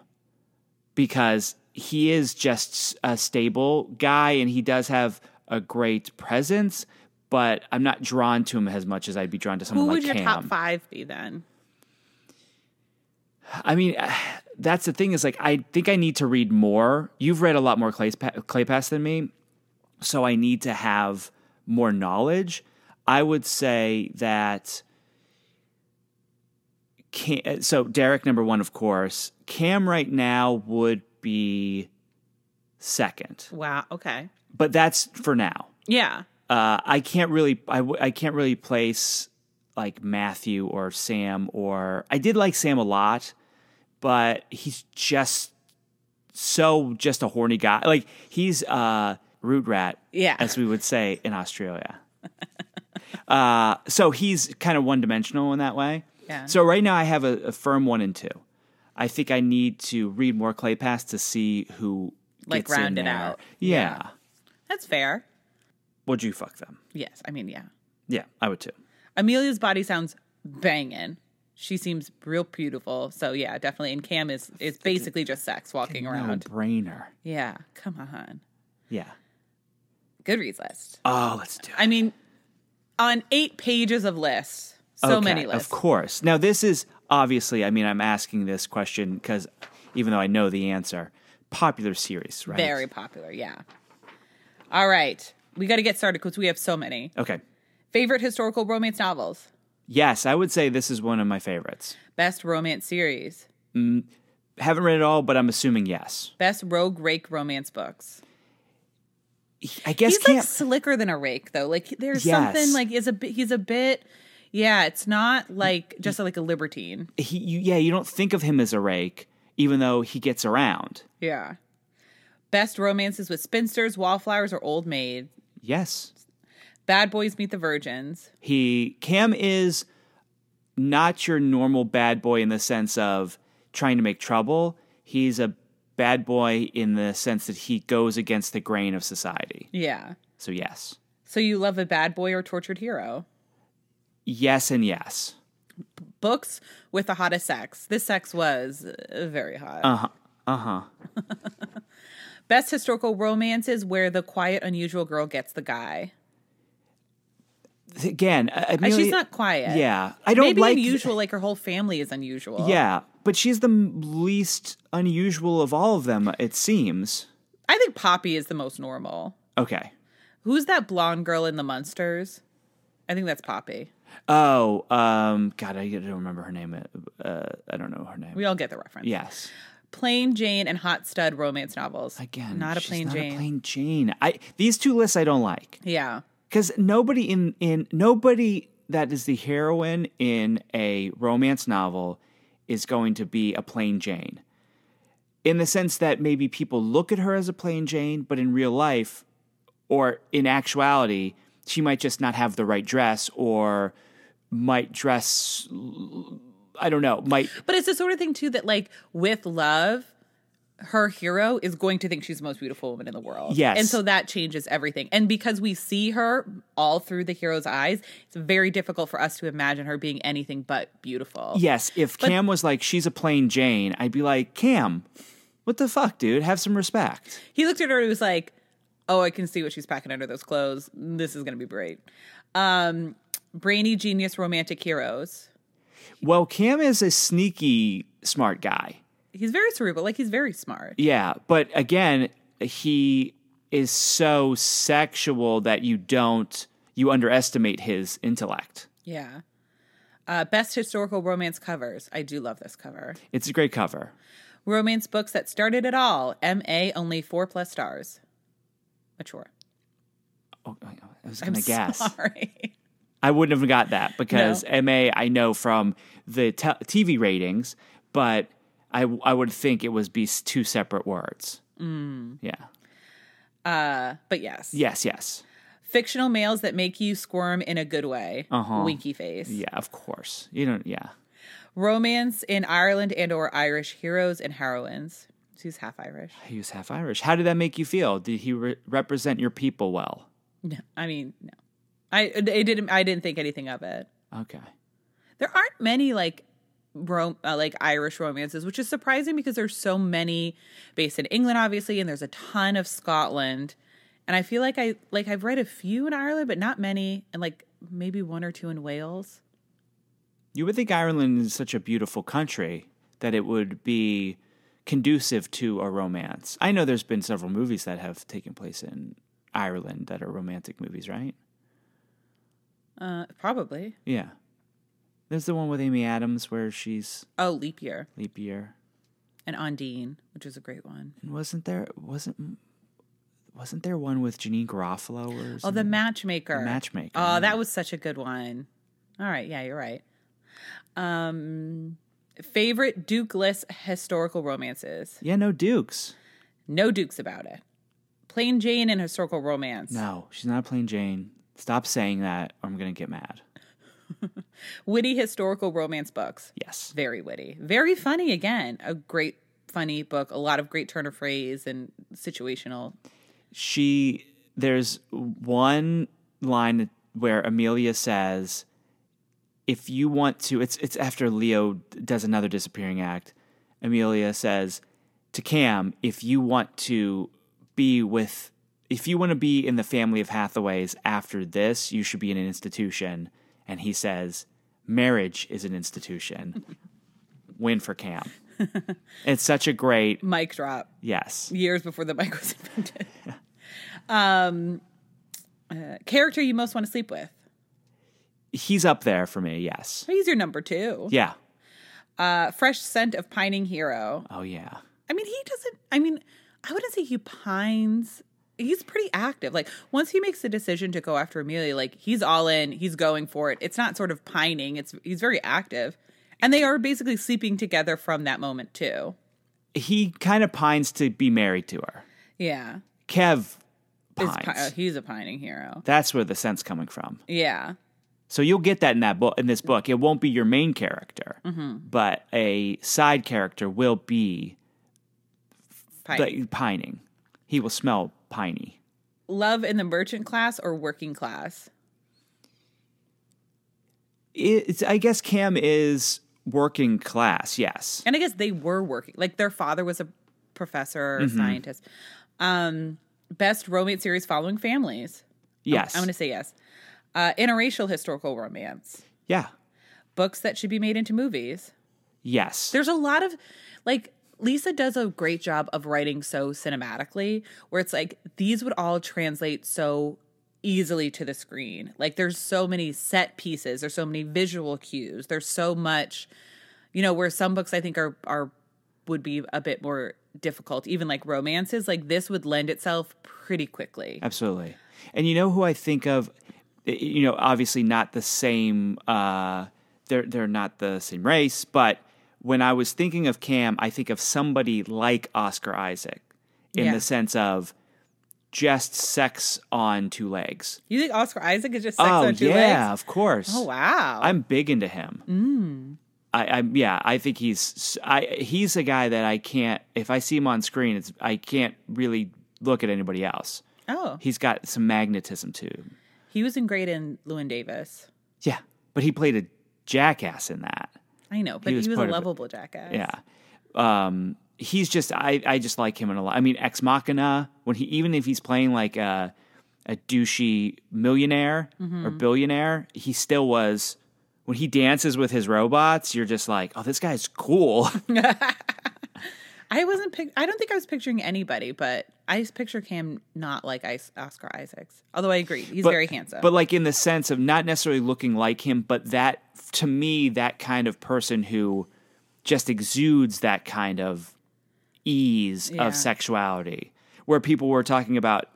because he is just a stable guy, and he does have a great presence. But I'm not drawn to him as much as I'd be drawn to someone Who like would your top five be then? I mean, (sighs) that's the thing is like I think I need to read more. You've read a lot more clay, Kleypas than me, so I need to have more knowledge. I would say that. Cam, so Derek number one, of course. Cam right now would be second, Wow. Okay. but that's for now. Yeah. Uh, I can't really, I, w- I can't really place like Matthew or Sam or I did like Sam a lot, but he's just so just a horny guy. Like he's a root rat, Yeah. as we would say in Australia. (laughs) uh, so he's kind of one dimensional in that way. Yeah. So right now I have a, a firm one and two. I think I need to read more Kleypas to see who Like, gets in round it out. Yeah. Yeah. That's fair. Would you fuck them? Yes. I mean, yeah. Yeah, I would too. Amelia's body sounds banging. She seems real beautiful. So yeah, definitely. And Cam is is basically just sex walking No around. brainer. Yeah. Come on. Yeah. Goodreads list. Oh, let's do it. I mean, on eight pages of lists, so Okay, many lists. Of course. Now, this is obviously, I mean, I'm asking this question because even though I know the answer, popular series, right? Very popular. Yeah. All right. We got to get started because we have so many. Okay. Favorite historical romance novels? Yes, I would say this is one of my favorites. Best romance series? Mm, Haven't read it all, but I'm assuming yes. Best rogue rake romance books? I guess He's like slicker than a rake though. Like there's Yes. something like is a bit he's a bit yeah, it's not like just like a libertine. he, you, yeah, you don't think of him as a rake, even though he gets around. Yeah. Best romances with spinsters, wallflowers, or old maid. Yes, Bad boys meet the virgins. he Cam is not your normal bad boy in the sense of trying to make trouble. He's a bad boy in the sense that he goes against the grain of society. Yeah. So yes. So you love a bad boy or tortured hero? Yes and yes. Books with the hottest sex. This sex was uh, very hot. Uh-huh. Uh-huh. (laughs) Best historical romances where the quiet, unusual girl gets the guy. Again, Amelia, she's not quiet. Yeah. I don't Maybe like unusual, like her whole family is unusual. Yeah, but she's the least unusual of all of them it seems. I think Poppy is the most normal. Okay. Who's that blonde girl in the Munsters? I think that's Poppy. Oh, um god, I don't remember her name. Uh I don't know her name. We all get the reference. yes. Plain Jane and Hot Stud romance novels. Again, not a plain not Jane. A plain Jane. I these two lists I don't like. yeah. because nobody in in nobody that is the heroine in a romance novel is going to be a plain Jane. In the sense that maybe people look at her as a plain Jane, but in real life or in actuality, she might just not have the right dress or might dress I don't know, might But it's the sort of thing too that like with love, her hero is going to think she's the most beautiful woman in the world. Yes. And so that changes everything. And because we see her all through the hero's eyes, it's very difficult for us to imagine her being anything but beautiful. Yes, if Cam was like she's a plain Jane, I'd be like, "Cam, what the fuck, dude? Have some respect." He looked at her and he was like, Oh, I can see what she's packing under those clothes. This is gonna be great. Um Brainy genius romantic heroes. Well, Cam is a sneaky smart guy. He's very cerebral, like he's very smart. Yeah, but again, he is so sexual that you don't you underestimate his intellect. Yeah. Uh, best historical romance covers. I do love this cover. It's a great cover. Romance books that started it all. MA only four plus stars. Mature. Oh, I was I'm gonna guess. sorry. I wouldn't have got that (laughs) because MA I know from the TV ratings, but I I would think it would be two separate words. Mm. Yeah. Uh, but yes. Yes. Yes. Fictional males that make you squirm in a good way. Uh-huh. Winky face. Yeah. Of course. You don't. Yeah. Romance in Ireland and or Irish heroes and heroines. She's half Irish. He was half Irish. How did that make you feel? Did he re- represent your people well? No, I mean, no. I it didn't I didn't think anything of it. Okay. There aren't many like rom- uh, like Irish romances, which is surprising because there's so many based in England obviously and there's a ton of Scotland. And I feel like I like I've read a few in Ireland but not many and like maybe one or two in Wales. You would think Ireland is such a beautiful country that it would be conducive to a romance. I know there's been several movies that have taken place in Ireland that are romantic movies, right? Uh probably. Yeah. There's the one with Amy Adams where she's Oh, leap year leap year. and Ondine, which is a great one. And wasn't there wasn't wasn't there one with Janeane Garofalo or Oh, the something? matchmaker. The Matchmaker, Oh, yeah. that was such a good one. All right, yeah, you're right. Um favorite Duke-less historical romances. Yeah, no Dukes. No dukes about it. Plain Jane and historical romance. No, she's not a plain Jane. Stop saying that or I'm gonna get mad. (laughs) Witty historical romance books. Yes. Very witty. Very funny again. A great funny book. A lot of great turn of phrase and situational. she there's one line where Amelia says if you want to it's it's after Leo does another disappearing act Amelia says to Cam if you want to be with if you want to be in the family of Hathaways after this you should be in an institution and he says marriage is an institution (laughs) win for Cam it's such a great Mic drop. yes Years before the mic was invented. (laughs) um, uh, character you most want to sleep with. he's up there for me yes He's your number two. yeah Uh, fresh scent of pining hero. Oh yeah. I mean, he doesn't. I mean, I wouldn't say he pines. He's pretty active. Like once he makes the decision to go after Amelia, like he's all in. He's going for it. It's not sort of pining. It's he's very active, and they are basically sleeping together from that moment too. He kind of pines to be married to her. Yeah, Kev pines. pi- he's a pining hero. That's where the sense coming from. Yeah, So you'll get that in that book. In this book, it won't be your main character, Mm-hmm. but a side character will be pining. the, pining. He will smell piney. Love in the merchant class or working class. It's. I guess Cam is working class. Yes. And I guess they were working. Like their father was a professor or Mm-hmm. scientist. Um, best romance series following families. Yes. I'm going to say yes. Uh, interracial historical romance. yeah. Books that should be made into movies. Yes. There's a lot of, like, Lisa does a great job of writing so cinematically, where it's like these would all translate so easily to the screen. Like, there's so many set pieces, there's so many visual cues, there's so much, you know, where some books I think are, are, would be a bit more difficult, even like romances, like this would lend itself pretty quickly. Absolutely. And you know who I think of? You know, obviously not the same. Uh, they're they're not the same race, but when I was thinking of Cam, I think of somebody like Oscar Isaac in Yeah. the sense of just sex on two legs. You think Oscar Isaac is just sex oh on two yeah, legs? Yeah, of course. Oh wow! I'm big into him. Mm. I, I yeah, I think he's I he's a guy that I can't if I see him on screen, it's I can't really look at anybody else. oh, He's got some magnetism too. he was in great in Llewyn Davis. Yeah, but he played a jackass in that. I know, but he was was, a lovable jackass. Yeah. Um, he's just I, I just like him in a lot. I mean, Ex Machina when he even if he's playing like a a douchey millionaire or billionaire, he still was when he dances with his robots, you're just like, oh, this guy's cool. (laughs) (laughs) I wasn't. Pic- I don't think I was picturing anybody, but I just picture Cam not like Oscar Isaacs. Although I agree, he's But- very handsome. But like in the sense of not necessarily looking like him, but that to me, that kind of person who just exudes that kind of ease Yeah. of sexuality. Where people were talking about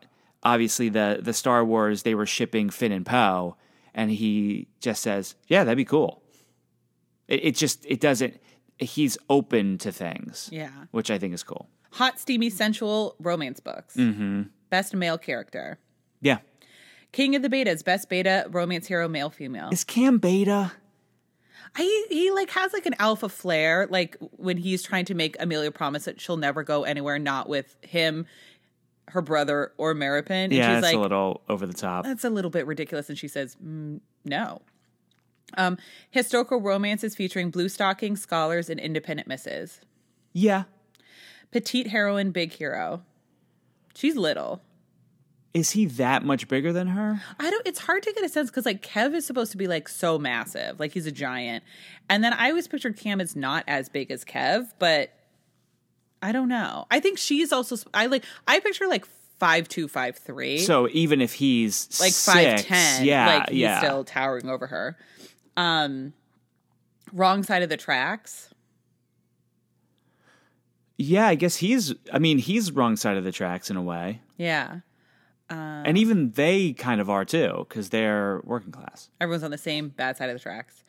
obviously the the Star Wars, they were shipping Finn and Poe, and he just says, Yeah, that'd be cool. It, it just it doesn't he's open to things. Yeah. Which I think is cool. Hot, steamy, sensual romance books. Mm-hmm. Best male character. Yeah. King of the Betas. Best beta romance hero, male, female. Is Cam Beta? I, he like has like an alpha flair. Like when he's trying to make Amelia promise that she'll never go anywhere not with him, her brother, or Merripen. And Yeah, she's it's like, a little over the top. that's a little bit ridiculous. And she says, mm, no. Um, historical romances featuring blue stocking scholars and independent misses. Yeah. Petite heroine, big hero. She's little. Is he that much bigger than her? I don't. It's hard to get a sense because like Kev is supposed to be like so massive, like he's a giant, and then I always pictured Cam as not as big as Kev, but I don't know. I think she's also. I like. I picture like five two, five three, So even if he's like five ten. yeah, like he's yeah. still towering over her. Um, wrong side of the tracks. yeah, I guess he's. I mean, he's wrong side of the tracks in a way, Yeah, and even they kind of are too because they're working class. everyone's on the same bad side of the tracks.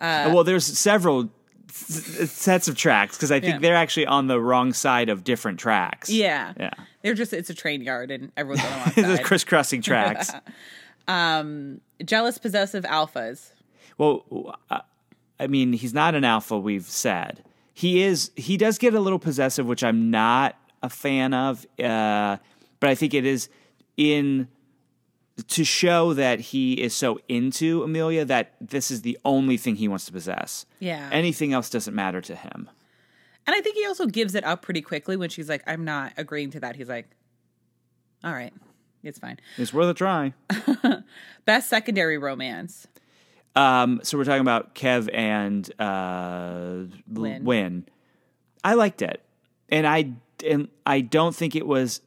well, there's several s- sets of tracks because I think Yeah. they're actually on the wrong side of different tracks. Yeah, yeah. They're just. It's a train yard, and everyone's on the (laughs) wrong side. crisscrossing tracks. (laughs) um, Jealous, possessive alphas. Well, I mean, he's not an alpha. We've said he is. He does get a little possessive, which I'm not a fan of. Uh, but I think it is in to show that he is so into Amelia that this is the only thing he wants to possess. Yeah. Anything else doesn't matter to him. And I think he also gives it up pretty quickly when she's like, I'm not agreeing to that. He's like, all right, it's fine. It's worth a try. (laughs) Best secondary romance. Um, so we're talking about Kev and uh, Win. Win. I liked it, and I and I don't think it was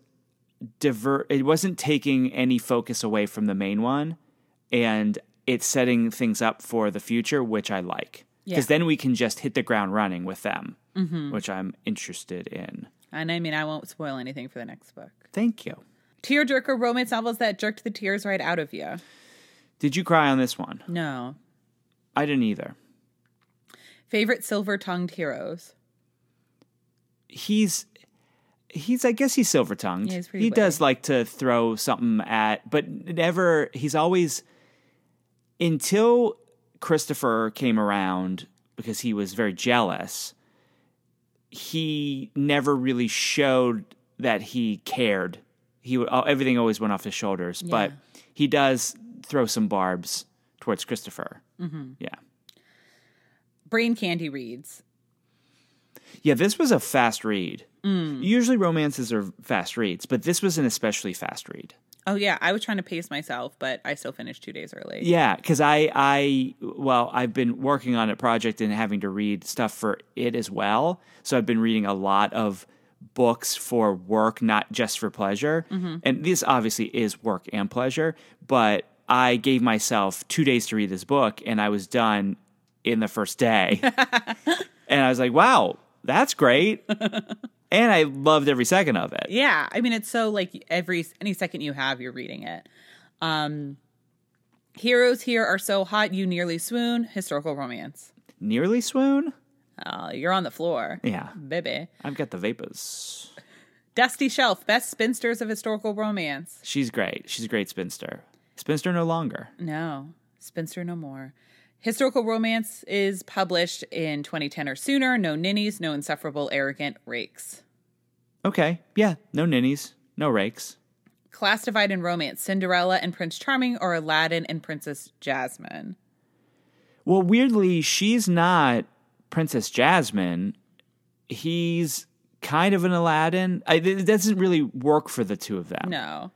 divert. It wasn't taking any focus away from the main one, and it's setting things up for the future, which I like because Yeah. then we can just hit the ground running with them, Mm-hmm. which I'm interested in. And I mean, I won't spoil anything for the next book. Thank you. Tearjerker romance novels that jerked the tears right out of you. Did you cry on this one? No. I didn't either. Favorite silver tongued heroes. he's he's I guess he's silver tongued. Yeah, he does like to throw something at, but never. He's always until Christopher came around because he was very jealous. He never really showed that he cared. He would- uh, everything always went off his shoulders, but he does throw some barbs towards Christopher. Mm-hmm. Yeah. Brain candy reads. Yeah, this was a fast read. Mm. Usually romances are fast reads, but this was an especially fast read. Oh, yeah. I was trying to pace myself, but I still finished two days early. Yeah, because I, I, well, I've been working on a project and having to read stuff for it as well. So I've been reading a lot of books for work, not just for pleasure. And this obviously is work and pleasure, but I gave myself two days to read this book and I was done in the first day. (laughs) and I was like, wow, that's great. (laughs) and I loved every second of it. Yeah, I mean it's so like every any second you have, you're reading it. Um, heroes here are so hot you nearly swoon. Historical romance. Nearly swoon? Uh, you're on the floor, Yeah, baby. I've got the vapors. Dusty Shelf, best spinsters of historical romance. She's great. She's a great spinster. Spinster no longer. No, spinster no more. Historical romance is published in 2010 or sooner. No ninnies, no insufferable, arrogant rakes. Okay. Yeah. No ninnies. No rakes. Class divide in romance: Cinderella and Prince Charming, or Aladdin and Princess Jasmine. Well, weirdly, she's not Princess Jasmine. He's kind of an Aladdin. I, it doesn't really work for the two of them. No.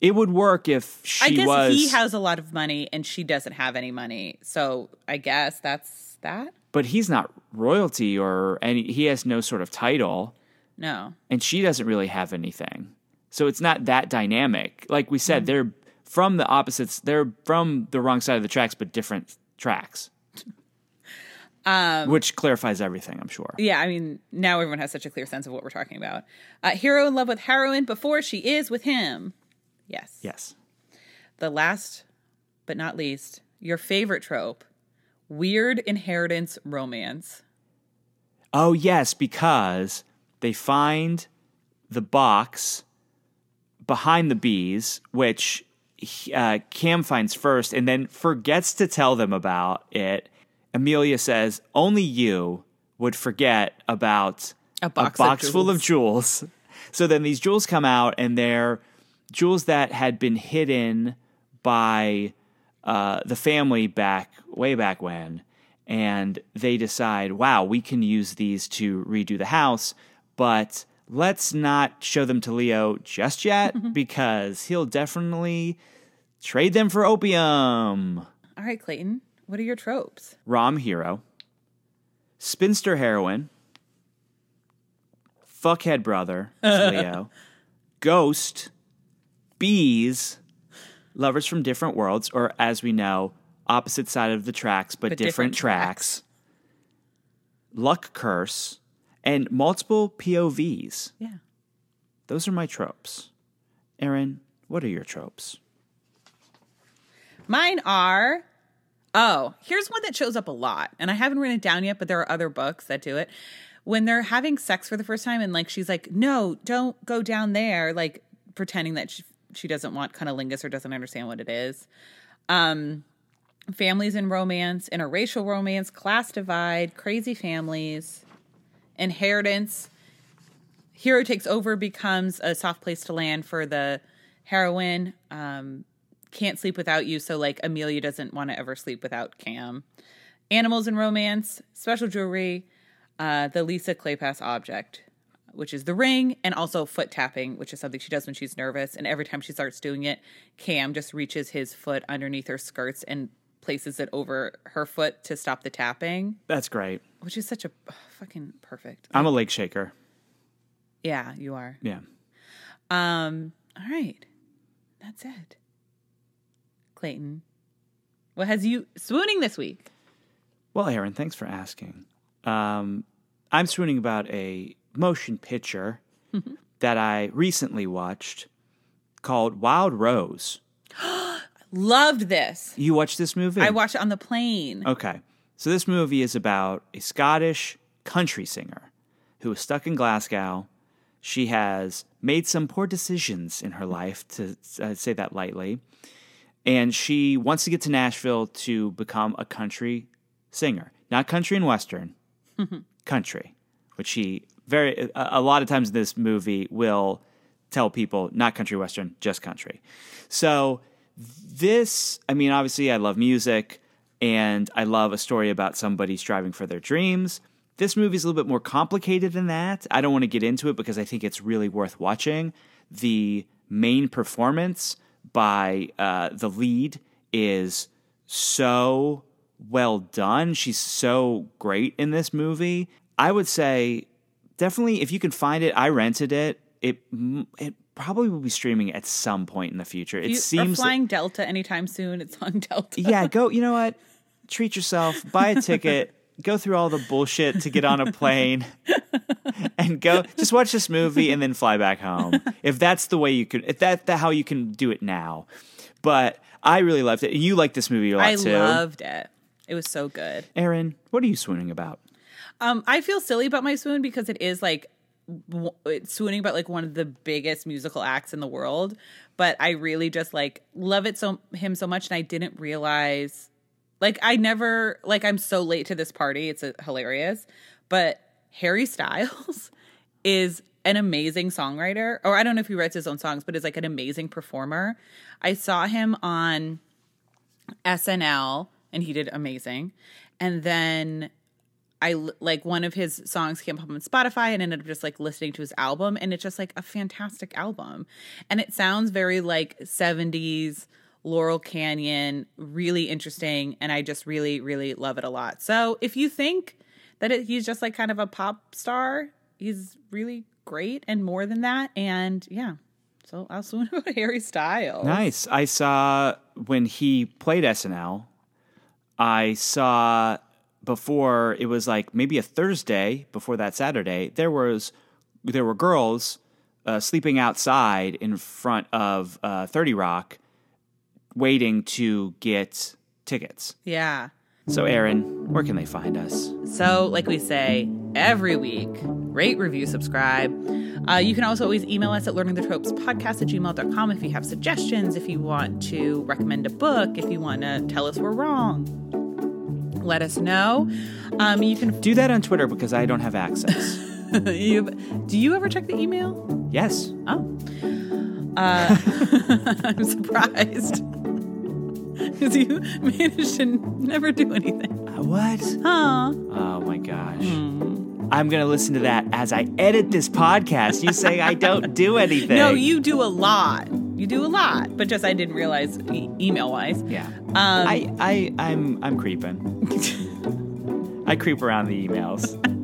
It would work if she I guess was. he has a lot of money and she doesn't have any money. So I guess that's that. but he's not royalty or any. He has no sort of title, No. and she doesn't really have anything. So it's not that dynamic. Like we said, they're from the opposites. They're from the wrong side of the tracks, but different tracks. (laughs) Um, Which clarifies everything, I'm sure. Yeah, I mean, now everyone has such a clear sense of what we're talking about. Uh, hero in love with heroine before she is with him. Yes. Yes. The last but not least, your favorite trope weird inheritance romance. Oh, yes, because they find the box behind the bees, which uh, Cam finds first and then forgets to tell them about it. Amelia says, Only you would forget about A box of full of jewels. (laughs) So then these jewels come out, and they're jewels that had been hidden by uh, the family back way back when. And they decide, wow, we can use these to redo the house, but let's not show them to Leo just yet (laughs) because he'll definitely trade them for opium. All right, Clayton, what are your tropes? Rom hero, spinster heroine, fuckhead brother, (laughs) Leo, ghost, bees, lovers from different worlds, or as we know, opposite side of the tracks but, But different, different tracks. luck curse, and multiple POVs. Yeah. Those are my tropes. Aaron, what are your tropes? Mine are. Oh, here's one that shows up a lot, and I haven't written it down yet, but there are other books that do it. When they're having sex for the first time, and like she's like, "No, don't go down there," like pretending that she, she doesn't want cunnilingus or doesn't understand what it is. Um, families in romance, interracial romance, class divide, crazy families, inheritance. Hero takes over becomes a soft place to land for the heroine. Um, can't sleep without you. So like Amelia doesn't want to ever sleep without Cam. Animals in romance, special jewelry, uh, the Lisa Kleypas object, which is the ring, and also foot tapping, which is something she does when she's nervous. And every time she starts doing it, Cam just reaches his foot underneath her skirts and places it over her foot to stop the tapping, That's great. which is such a ugh, fucking perfect. I'm a leg shaker. Yeah, you are. Yeah. Um, all right. That's it. Clayton. What has you swooning this week? Well, Aaron, thanks for asking. Um, I'm swooning about a motion picture that I recently watched called Wild Rose. (gasps) Loved this. You watched this movie? I watched it on the plane. Okay. So this movie is about a Scottish country singer who is stuck in Glasgow. She has made some poor decisions in her life, to uh, say that lightly. And she wants to get to Nashville to become a country singer. Not country and western, (laughs) country, which she very a, lot of times this movie will tell people not country western, just country. So this, I mean, obviously, I love music and I love a story about somebody striving for their dreams. This movie is a little bit more complicated than that. I don't want to get into it because I think it's really worth watching. The main performance by uh, the lead is so well done. She's so great in this movie. I would say definitely if you can find it, I rented it. It it probably will be streaming at some point in the future. It you seems flying Delta anytime soon. It's on (laughs) Delta. yeah, go. You know what? Treat yourself. Buy a ticket. (laughs) go through all the bullshit to get on a plane, (laughs) and go. Just watch this movie and then fly back home. If that's the way you could, if that that how you can do it now. But I really loved it. You like this movie a lot I too. I loved it. It was so good. Aaron, what are you swooning about? Um, I feel silly about my swoon because it is like w- swooning about like one of the biggest musical acts in the world. But I really just like love it so him so much, and I didn't realize like I never like I'm so late to this party. It's uh hilarious, but Harry Styles (laughs) is an amazing songwriter, or I don't know if he writes his own songs, but is like an amazing performer. I saw him on SNL and he did amazing. And then I like one of his songs came up on Spotify and ended up just like listening to his album and it's just like a fantastic album. And it sounds very like 70s Laurel Canyon, really interesting and I just really really love it a lot. So, if you think that it, he's just like kind of a pop star, he's really great and more than that and yeah. So, I'll swoon about (laughs) Harry Styles. Nice. I saw when he played SNL, I saw before it was like maybe a Thursday before that Saturday, there was there were girls uh, sleeping outside in front of uh, 30 Rock waiting to get tickets. Yeah. So Aaron, where can they find us? So, like we say every week, rate, review, subscribe. Uh, you can also always email us at learningthetropes.podcast at gmail.com if you have suggestions, if you want to recommend a book, if you want to tell us we're wrong. Let us know. Um, you can Do that on Twitter because I don't have access. (laughs) you, do you ever check the email? yes. Oh. Uh, (laughs) I'm surprised. (laughs) Because you managed to never do anything. Uh, what? Huh. Oh my gosh. I'm going to listen to that as I edit this podcast. You say I don't do anything. No, you do a lot. You do a lot, but just I didn't realize e- email wise. Yeah. Um, I, I, I'm, I'm creeping. (laughs) I creep around the emails. (laughs)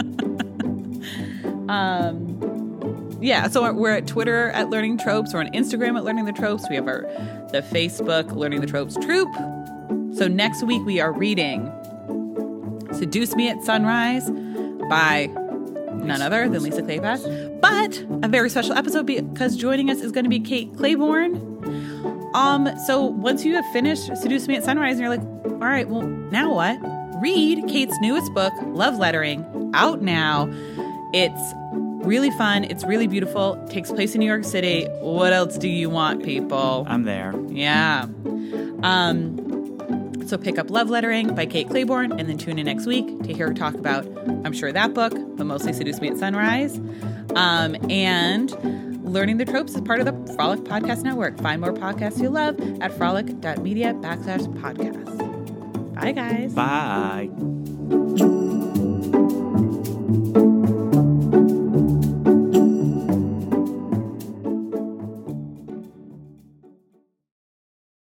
Um, yeah, so we're at Twitter at Learning Tropes. We're on Instagram at Learning the Tropes. We have our the Facebook Learning the Tropes troop. So next week we are reading "Seduce Me at Sunrise" by none other than Lisa Kleypas. But a very special episode because joining us is going to be Kate Clayborn. Um, so once you have finished Seduce Me at Sunrise, and you're like, all right, well, now what? Read Kate's newest book, Love Lettering, out now. It's really fun. It's really beautiful. It takes place in New York City. What else do you want, people? I'm there. Yeah. Um, so pick up Love Lettering by Kate Clayborn and then tune in next week to hear her talk about, I'm sure, that book, but mostly Seduce Me at Sunrise. Um, and Learning the Tropes is part of the Frolic Podcast Network. Find more podcasts you love at frolic.media backslash podcast. Bye, guys. Bye.